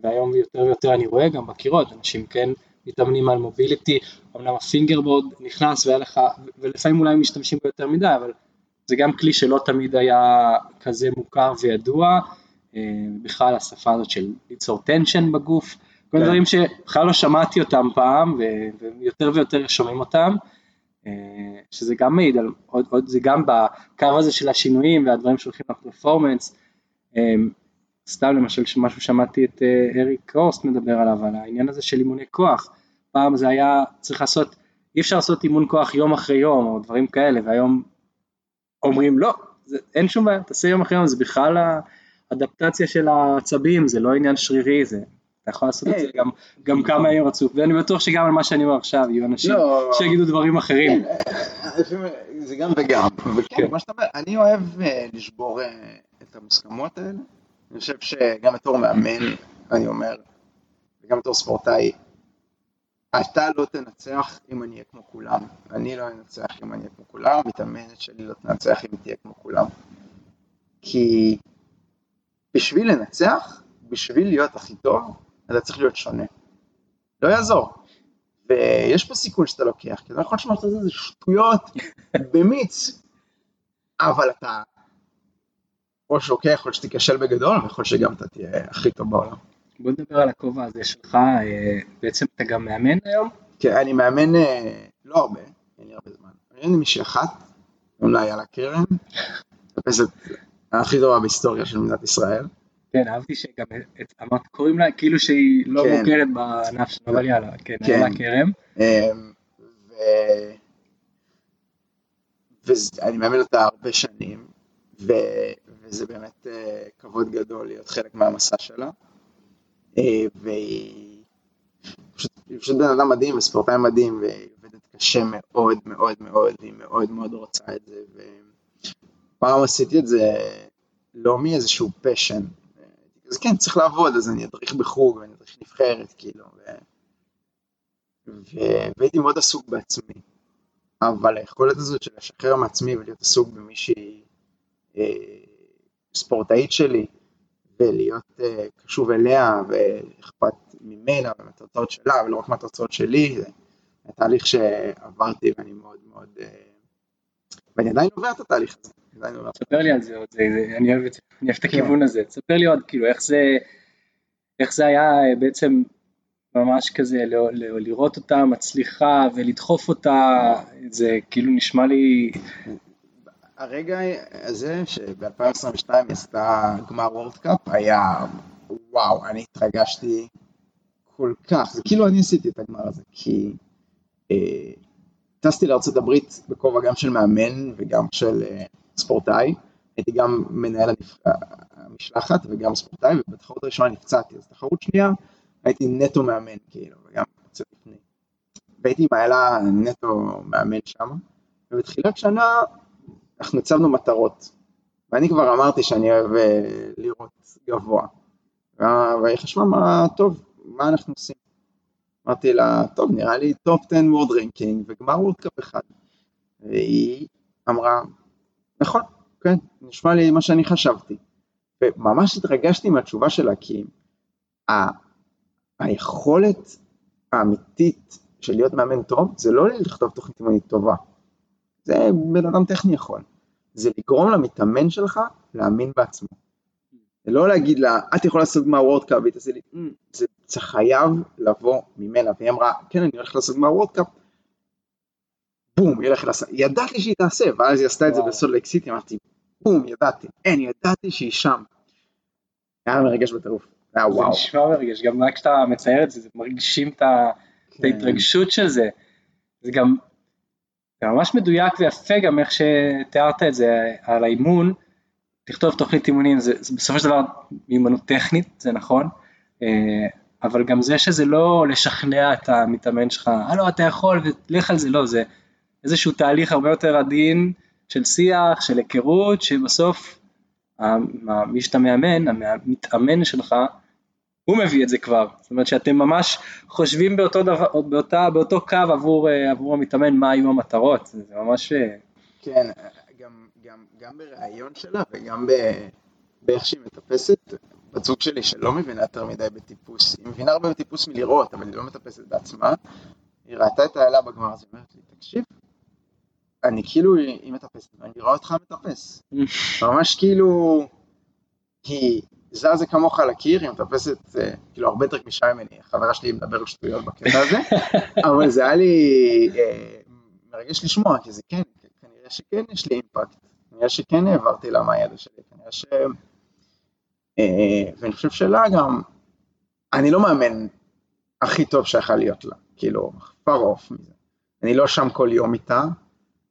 והיום יותר ויותר אני רואה גם בקירות, אנשים כן מתאמנים על mobility, אמנם ה fingerboard נכנס והיה לך, ולפעמים אולי משתמשים בו יותר מדי, אבל זה גם כלי שלא תמיד היה כזה מוכר וידוע, אה, בכלל השפה הזאת של ליצור טנשן בגוף, כל
כן.
דברים שבכלל לא שמעתי אותם פעם, ויותר ויותר שומעים אותם, אה, שזה גם מעיד על, עוד, עוד זה גם בקו הזה של השינויים והדברים שהולכים לפרפורמנס, אה, סתם למשל משהו שמעתי את אה, אריק קורסט מדבר עליו, על העניין הזה של אימוני כוח, פעם זה היה צריך לעשות, אי אפשר לעשות אימון כוח יום אחרי יום או דברים כאלה, והיום אומרים לא, זה, אין שום בעיה, תעשה יום אחרי יום, זה בכלל האדפטציה של העצבים, זה לא עניין שרירי, זה, אתה יכול לעשות את זה גם, גם כמה ימים רצוף, ואני בטוח שגם על מה שאני אומר עכשיו יהיו אנשים
לא.
שיגידו דברים אחרים.
לפעמים זה גם וגם, וכן,
כן.
מה שאתה אומר, אני אוהב אה, לשבור אה, את המוסכמות האלה, אני חושב שגם בתור מאמן, אני אומר, וגם בתור ספורטאי, אתה לא תנצח אם אני אהיה כמו כולם, אני לא אנצח אם אני אהיה כמו כולם, המתאמנת שלי לא תנצח אם היא תהיה כמו כולם, כי בשביל לנצח, בשביל להיות הכי טוב, אתה צריך להיות שונה, לא יעזור. ויש פה סיכון שאתה לוקח, כי אתה יכול לשמוע שאתה עושה איזה שטויות במיץ, אבל אתה או שאוקיי, יכול שתיכשל בגדול, ויכול שגם אתה תהיה הכי טוב בעולם.
בוא נדבר על הכובע הזה שלך, אה, בעצם אתה גם מאמן היום?
כן, אני מאמן אה, לא הרבה, אין לי הרבה זמן. אני מאמן עם מישהי אחת, איילה כרם, מטפסת הכי טובה בהיסטוריה של מדינת ישראל.
כן, אהבתי שגם את- אמרת, קוראים לה כאילו שהיא לא
כן.
מוכרת בענף שלה, אבל יאללה, כן,
כן.
איילה כרם.
אמ, ו... ואני מאמן אותה הרבה שנים, ו... וזה באמת אה, כבוד גדול להיות חלק מהמסע שלה. אה, והיא פשוט, פשוט בן אדם מדהים וספורטאי מדהים, והיא עובדת קשה מאוד מאוד מאוד, והיא מאוד מאוד רוצה את זה. ופעם עשיתי את זה לא מאיזשהו פשן. אז כן, צריך לעבוד, אז אני אדריך בחוג ואני אדריך נבחרת, כאילו. ו... ו- והייתי מאוד עסוק בעצמי. אבל היכולת הזאת של לשחרר מעצמי ולהיות עסוק במישהי אה, ספורטאית שלי, ולהיות אה, קשוב אליה ואכפת ממנה ומהתוצאות שלה ולא רק מהתוצאות שלי, זה תהליך שעברתי ואני מאוד מאוד, אה, ואני עדיין עובר את התהליך הזה, עדיין עובר.
תספר לי על זה עוד, אני אוהב את זה, אני אוהב את
כן.
הכיוון הזה, תספר לי עוד, כאילו, איך זה, איך זה היה אה, בעצם ממש כזה לא- לא- לראות אותה מצליחה ולדחוף אותה, זה כאילו נשמע לי,
הרגע הזה שב-2022 היא עשתה גמר וורד קאפ היה וואו, אני התרגשתי כל כך, זה כאילו אני עשיתי את הגמר הזה, כי אה, טסתי לארה"ב בכובע גם של מאמן וגם של אה, ספורטאי, הייתי גם מנהל. המשלחת וגם ספורטאי, ובתחרות הראשונה נפצעתי, אז תחרות שנייה הייתי נטו מאמן, כאילו, וגם יוצא לפני. והייתי עם איילה נטו מאמן שם, ובתחילת שנה אנחנו הצבנו מטרות, ואני כבר אמרתי שאני אוהב אה, לראות גבוה. וה- והיא חשבה מה טוב, מה אנחנו עושים? אמרתי לה, טוב, נראה לי top 10 world ranking וגמר World Cup אחד. והיא אמרה, נכון, כן, נשמע לי מה שאני חשבתי. וממש התרגשתי מהתשובה שלה, כי ה- היכולת האמיתית של להיות מאמן טוב, זה לא לכתוב תוכנית אימונית טובה. זה בן אדם טכני יכול. זה לגרום למתאמן שלך להאמין בעצמו. זה לא להגיד לה, את יכולה לעשות גמר World Cup, והיא תעשה לי, "אמ, זה, חייב לבוא ממנה, והיא אמרה, כן, אני הולכת לעשות גמר World Cup, בום, היא הולכת לעשות, ידעתי שהיא תעשה, ואז היא עשתה את זה. בסולט לייק סיטי, אמרתי, בום, ידעתי, אין, ידעתי שהיא שם. היה מרגש בטירוף, היה
זה
וואו.
נשמע מרגש, גם רק כשאתה מצייר את זה, זה מרגישים את
כן.
ההתרגשות של זה. זה גם זה ממש מדויק ויפה גם איך שתיארת את זה על האימון, לכתוב תוכנית אימונים זה, זה בסופו של דבר מיומנות טכנית, זה נכון, אה, אבל גם זה שזה לא לשכנע את המתאמן שלך, לא אתה יכול ולך על זה, לא, זה איזשהו תהליך הרבה יותר עדין של שיח, של היכרות, שבסוף מי שאתה מאמן, המתאמן שלך, הוא מביא את זה כבר, זאת אומרת שאתם ממש חושבים באותו, דבר, באותה, באותו קו עבור, אה, עבור המתאמן מה היו המטרות, זה זה ממש, אה,
כן, גם, גם, גם בריאיון שלה וגם ב, באיך שהיא מטפסת, בת זוג שלי שלא מבינה יותר מדי בטיפוס, היא מבינה הרבה בטיפוס מלראות, אבל היא לא מטפסת בעצמה, היא ראתה את האלה בגמר, אז היא אומרת לי, תקשיב, אני כאילו, היא מטפסת, ואני רואה אותך מטפס, ממש כאילו, היא זזה כמוך על הקיר, היא מטפסת אה, כאילו הרבה יותר גמישה ממני, החברה שלי מדבר שטויות בקטע הזה, אבל זה היה לי אה, מרגש לשמוע, כי זה כן, כנראה שכן יש לי אימפקט, כנראה שכן העברתי לה מהידע שלי, כנראה ש... אה, ואני חושב שלה גם, אני לא מאמן הכי טוב שיכול להיות לה, כאילו, far off מזה. אני לא שם כל יום איתה,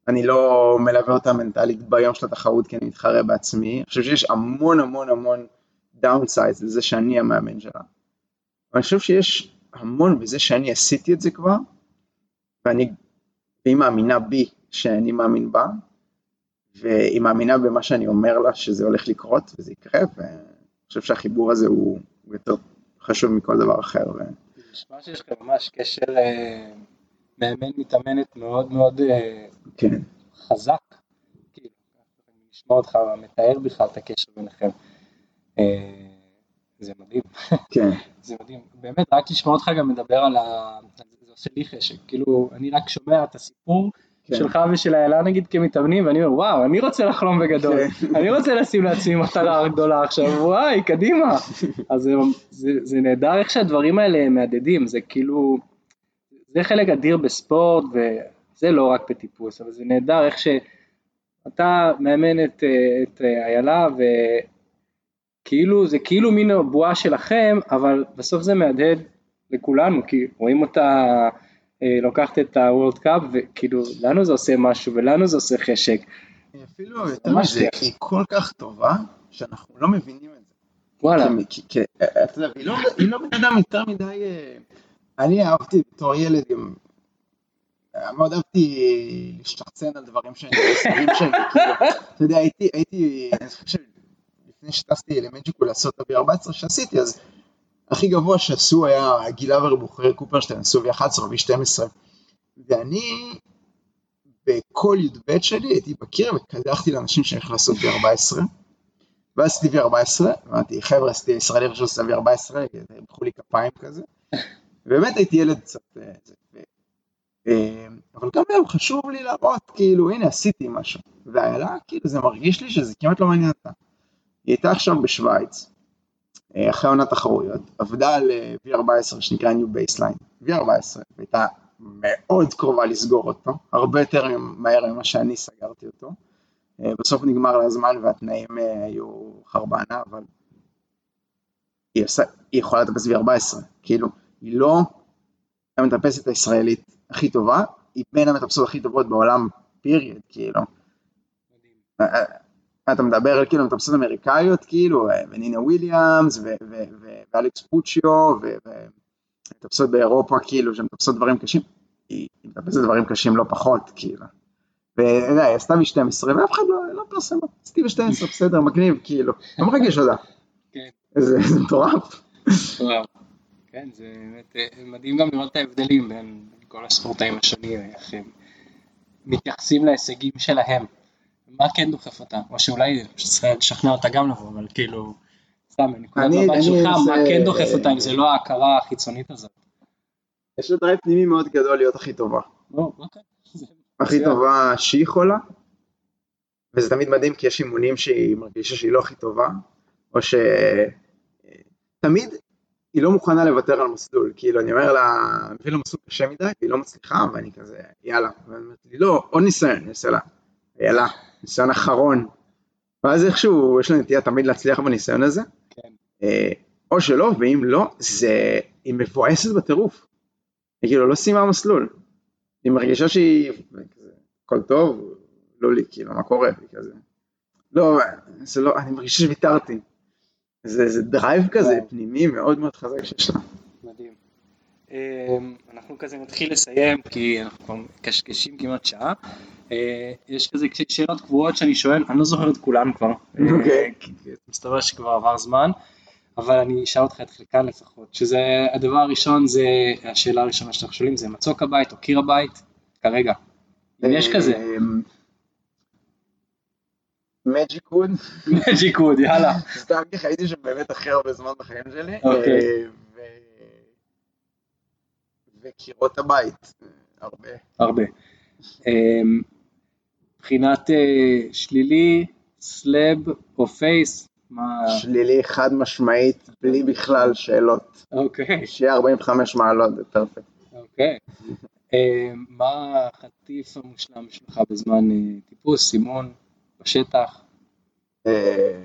אני לא מלווה אותה מנטלית ביום של התחרות כי אני מתחרה בעצמי, אני חושב שיש המון המון המון downsides לזה שאני המאמן שלה. אבל אני חושב שיש המון בזה שאני עשיתי את זה כבר, ואני, והיא מאמינה בי שאני מאמין בה, והיא מאמינה במה שאני אומר לה שזה הולך לקרות וזה יקרה, ואני חושב שהחיבור הזה הוא יותר חשוב מכל דבר אחר. ו...
נשמע שיש לכם ממש קשר אה, מאמן מתאמנת מאוד מאוד אה,
כן,
חזק, כאילו, לשמוע אותך מתאר בכלל את הקשר ביניכם, אה, זה מדהים.
כן,
זה מדהים, באמת רק לשמוע אותך גם מדבר על ה... זה עושה לי חשק, כאילו אני רק שומע את הסיפור
כן.
שלך ושל איילה נגיד כמתאמנים ואני אומר וואו אני רוצה לחלום בגדול,
כן.
אני רוצה לשים לעצמי מטרה גדולה עכשיו. וואי קדימה, אז זה, זה, זה נהדר איך שהדברים האלה מהדהדים, זה כאילו, זה חלק אדיר בספורט וזה לא רק בטיפוס אבל זה נהדר איך שאתה מאמן את, אה, את אה, איילה ו... כאילו זה כאילו מין הבועה שלכם אבל בסוף זה מהדהד לכולנו כי רואים אותה אה, לוקחת את הוורלד קאפ וכאילו לנו זה עושה משהו ולנו זה עושה חשק.
אפילו יותר מזה. היא כל כך טובה, שאנחנו לא מבינים את זה.
וואלה.
כי- כי- אתה יודע, לא- היא לא בן אדם יותר מדי... אני אהבתי בתור ילד גם... מאוד אהבתי להשתחצן על דברים שאני בסביבים שלי, כאילו, אתה יודע, הייתי, הייתי, אני חושב שלפני שטסתי למג'יקו לעשות את ה-14 שעשיתי, אז הכי גבוה שעשו היה גיל אבר בוחרי קופרשטיין, עשו V11 או V12, ואני בכל י"ב שלי הייתי בקיר וקדחתי לאנשים שאני יכול לעשות V14, ואז עשיתי V14, אמרתי חבר'ה עשיתי ישראלי ראשון שעשה V14, ימחאו לי כפיים כזה, ובאמת הייתי ילד קצת, אה, ו- אה, אבל גם היום חשוב לי להראות, כאילו הנה עשיתי משהו, ואיילה כאילו זה מרגיש לי שזה כמעט לא מעניין אותה, היא הייתה עכשיו בשוויץ, אה, אחרי עונת תחרויות, עבדה על אה, V14 שנקרא New Baseline, V14, והייתה מאוד קרובה לסגור אותו, הרבה יותר מהר ממה שאני סגרתי אותו. אה, בסוף נגמר לה הזמן והתנאים אה, היו חרבנה, אבל היא, עושה, היא יכולה לטפס V14, כאילו, היא לא המטפסת הישראלית הכי טובה, היא בין המטפסות הכי טובות בעולם, פיריד, כאילו. אה, אה, אתה מדבר על כאילו מטפסות אמריקאיות, כאילו, אה, ונינה וויליאמס, ואלכס פוצ'יו, ומטפסות באירופה, כאילו, שמטפסות דברים קשים, היא מטפסת דברים קשים לא פחות, כאילו. ואתה יודע, היא עשתה מ-12 ואף אחד לא, לא פרסם, עשיתי ב-12, בסדר, מגניב, כאילו, לא מרגש אותה.
כן.
זה זה מטורף.
כן זה באמת אה, מדהים גם לראות את ההבדלים בין כל הספורטאים השונים איך הם מתייחסים להישגים שלהם. מה כן דוחף אותה? או שאולי צריך לשכנע אותה גם לבוא אבל כאילו סתם מנקודת מבט שלך מה כן דוחף אותה אם זה לא ההכרה החיצונית הזאת.
יש לה drive פנימי מאוד גדול להיות הכי טובה.
אוקיי.
הכי. טובה שהיא יכולה, וזה תמיד מדהים כי יש אימונים שהיא מרגישה שהיא לא הכי טובה, או ש... תמיד היא לא מוכנה לוותר על מסלול, כאילו אני אומר לה, מביא לה מסלול קשה מדי, והיא לא מצליחה, ואני כזה, יאללה, ואני אומרת לי, לא, עוד ניסיון, אני עושה לה, יאללה, ניסיון אחרון, ואז איכשהו יש לה נטייה תמיד להצליח בניסיון הזה,
כן.
אה, או שלא, ואם לא, זה, היא מבואסת בטירוף, היא כאילו לא סיימה מסלול, היא מרגישה שהיא, כזה, הכל טוב, לא לי, כאילו, מה קורה, היא כזה, לא, זה לא, אני מרגישה שוויתרתי, זה, זה drive כזה
וואו.
פנימי מאוד מאוד חזק שיש לה.
מדהים. אמ, אנחנו כזה נתחיל לסיים כי אנחנו כבר מקשקשים כמעט שעה. אה, יש כזה שאלות קבועות שאני שואל, אני לא זוכר את כולן כבר. אה,
אוקיי.
כי מסתבר שכבר עבר זמן, אבל אני אשאל אותך את חלקן לפחות, שזה הדבר הראשון זה, השאלה הראשונה שאנחנו שואלים זה מצוק הבית או קיר הבית, כרגע. אם יש כזה,
מג'יק ווד,
מג'יק ווד, יאללה.
סתם כי חייתי שם באמת הכי הרבה זמן בחיים שלי,
אוקיי.
אה, וקירות הבית, הרבה.
הרבה. אמ, מבחינת אה, שלילי, slab או face.
שלילי חד משמעית, בלי בכלל שאלות.
אוקיי,
שיהיה 45 מעלות, זה perfect.
אוקיי. אמ, מה החטיף המושלם שלך בזמן אה, טיפוס, אימון, בשטח?
אה,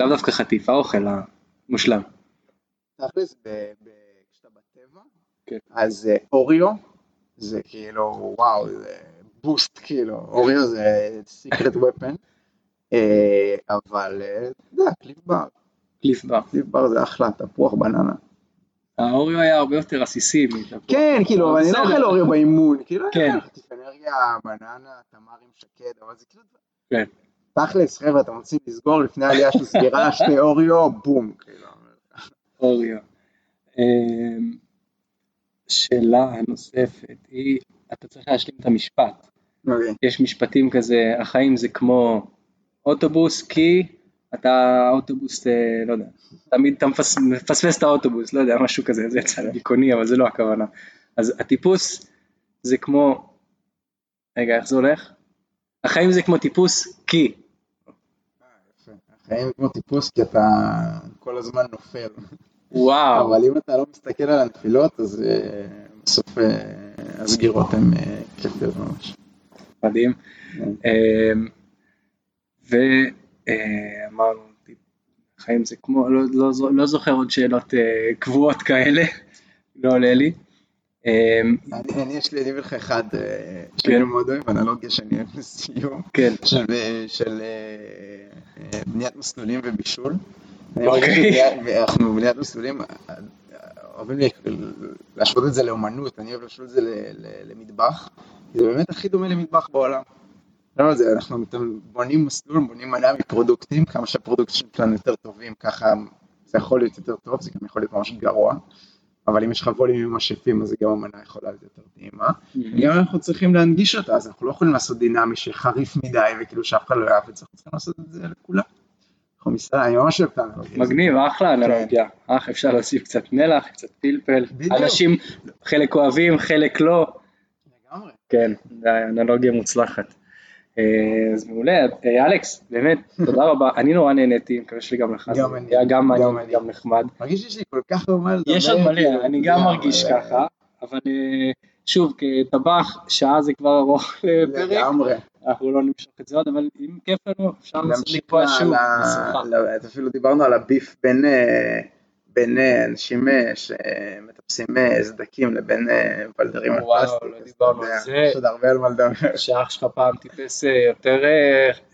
לאו דווקא חטיף, האוכל המושלם.
תכלס, כשאתה בטבע,
כן.
אז אה, אוריו זה כאילו, וואו, זה בוסט כאילו, אוריו זה סיקרט ופן, אבל אה, אתה יודע, קליף בר,
קליף בר.
קליף בר זה אחלה, תפוח בננה.
האוריו היה הרבה יותר עסיסי מתפוח.
כן, כאילו, אבל אני לא. אוכל אוריו באימון, כאילו,
כן.
אנרגיה, בננה, תמר עם שקד, אבל זה כאילו,
כן.
תכלס, חבר'ה, אתם רוצים לסגור לפני העלייה של סגירה, שתי אוריו, בום.
אוריו. אמ, שאלה נוספת היא, אתה צריך להשלים את המשפט.
אוקיי.
יש משפטים כזה, החיים זה כמו אוטובוס, כי אתה אוטובוס, אה, לא יודע, תמיד אתה מפס, מפספס את האוטובוס, לא יודע, משהו כזה, זה יצא לי דיכאוני, אבל זה לא הכוונה. אז הטיפוס זה כמו, רגע, איך זה הולך? החיים זה כמו טיפוס, כי.
יפה. החיים כמו טיפוס כי אתה כל הזמן נופל.
וואו,
אבל אם אתה לא מסתכל על הנפילות, אז אה, בסוף אה, הסגירות הן אה, כיפיות ממש.
מדהים.
כן.
אמ, ואמרנו, חיים זה כמו, לא, לא, לא זוכר עוד שאלות קבועות כאלה, לא עולה לי. אמ,
אני, יש לי, לך אחד אה,
כן.
שאני מאוד אוהב, אנלוגיה שאני אוהב לסיום,
כן,
של, אה, אה, בניית מסלולים ובישול.
אוקיי.
אנחנו בבניית מסלולים, אוהבים להשוות את זה לאומנות, אני אוהב להשוות את זה למטבח, כי זה באמת הכי דומה למטבח בעולם. לא, אנחנו בונים מסלול, בונים מנה מפרודוקטים, כמה שהפרודוקטים שלנו יותר טובים, ככה זה יכול להיות יותר טוב, זה גם יכול להיות ממש גרוע, אבל אם יש לך ווליומים משאפים, אז גם המנה יכולה להיות יותר טעימה. גם אנחנו צריכים להנגיש אותה, אז אנחנו לא יכולים לעשות דינמי שחריף מדי, וכאילו שאף אחד לא יאהב את זה, אנחנו צריכים לעשות את זה לכולם. אנחנו מסתכל, אני ממש אוהב את האנלוגיה.
מגניב, אחלה אנלוגיה. אח, אפשר להוסיף קצת מלח, קצת פלפל. אנשים, חלק אוהבים, חלק לא.
לגמרי.
כן, זה אנלוגיה מוצלחת. אה, אז מעולה, אה, אלכס, באמת, תודה רבה, אני נורא נהניתי, מקווה שגם לך,
גם אני,
גם
גם
מעניין. וגם נחמד.
מרגיש שיש לי כל כך הרבה מה לדבר.
יש עוד מלא,
כאילו,
אני גם מרגיש ככה, אבל אה, שוב, כטבח, שעה זה כבר ארוך לפרק,
לגמרי.
אנחנו לא נמשוך את זה עוד, אבל אם כיף לנו, אפשר לקבוע שוב, בשמחה.
אפילו דיברנו על הביף בין, בין אה, אנשים אה, שמטפסים אה, סדקים לבין ולדרים על
וואו. לא דיברנו על זה.
יש עוד הרבה על מה לדבר.
שאח שלך פעם טיפס יותר,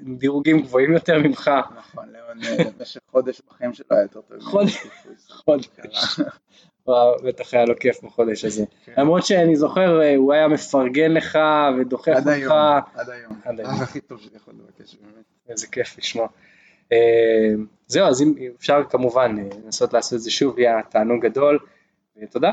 דירוגים גבוהים יותר ממך.
נכון, ליאון אה, במשך חודש בחיים שלו היה יותר טוב.
חודש. חודש. וואו, בטח היה לו כיף בחודש הזה.
כן.
למרות שאני זוכר, הוא היה מפרגן לך ודוחף
עד היום,
אותך,
עד היום.
עד היום.
הכי טוב שאני יכול לבקש באמת.
איזה כיף לשמוע. אה, זהו, אז אם אפשר כמובן אה, לנסות לעשות את זה שוב, יהיה תענוג גדול, ותודה.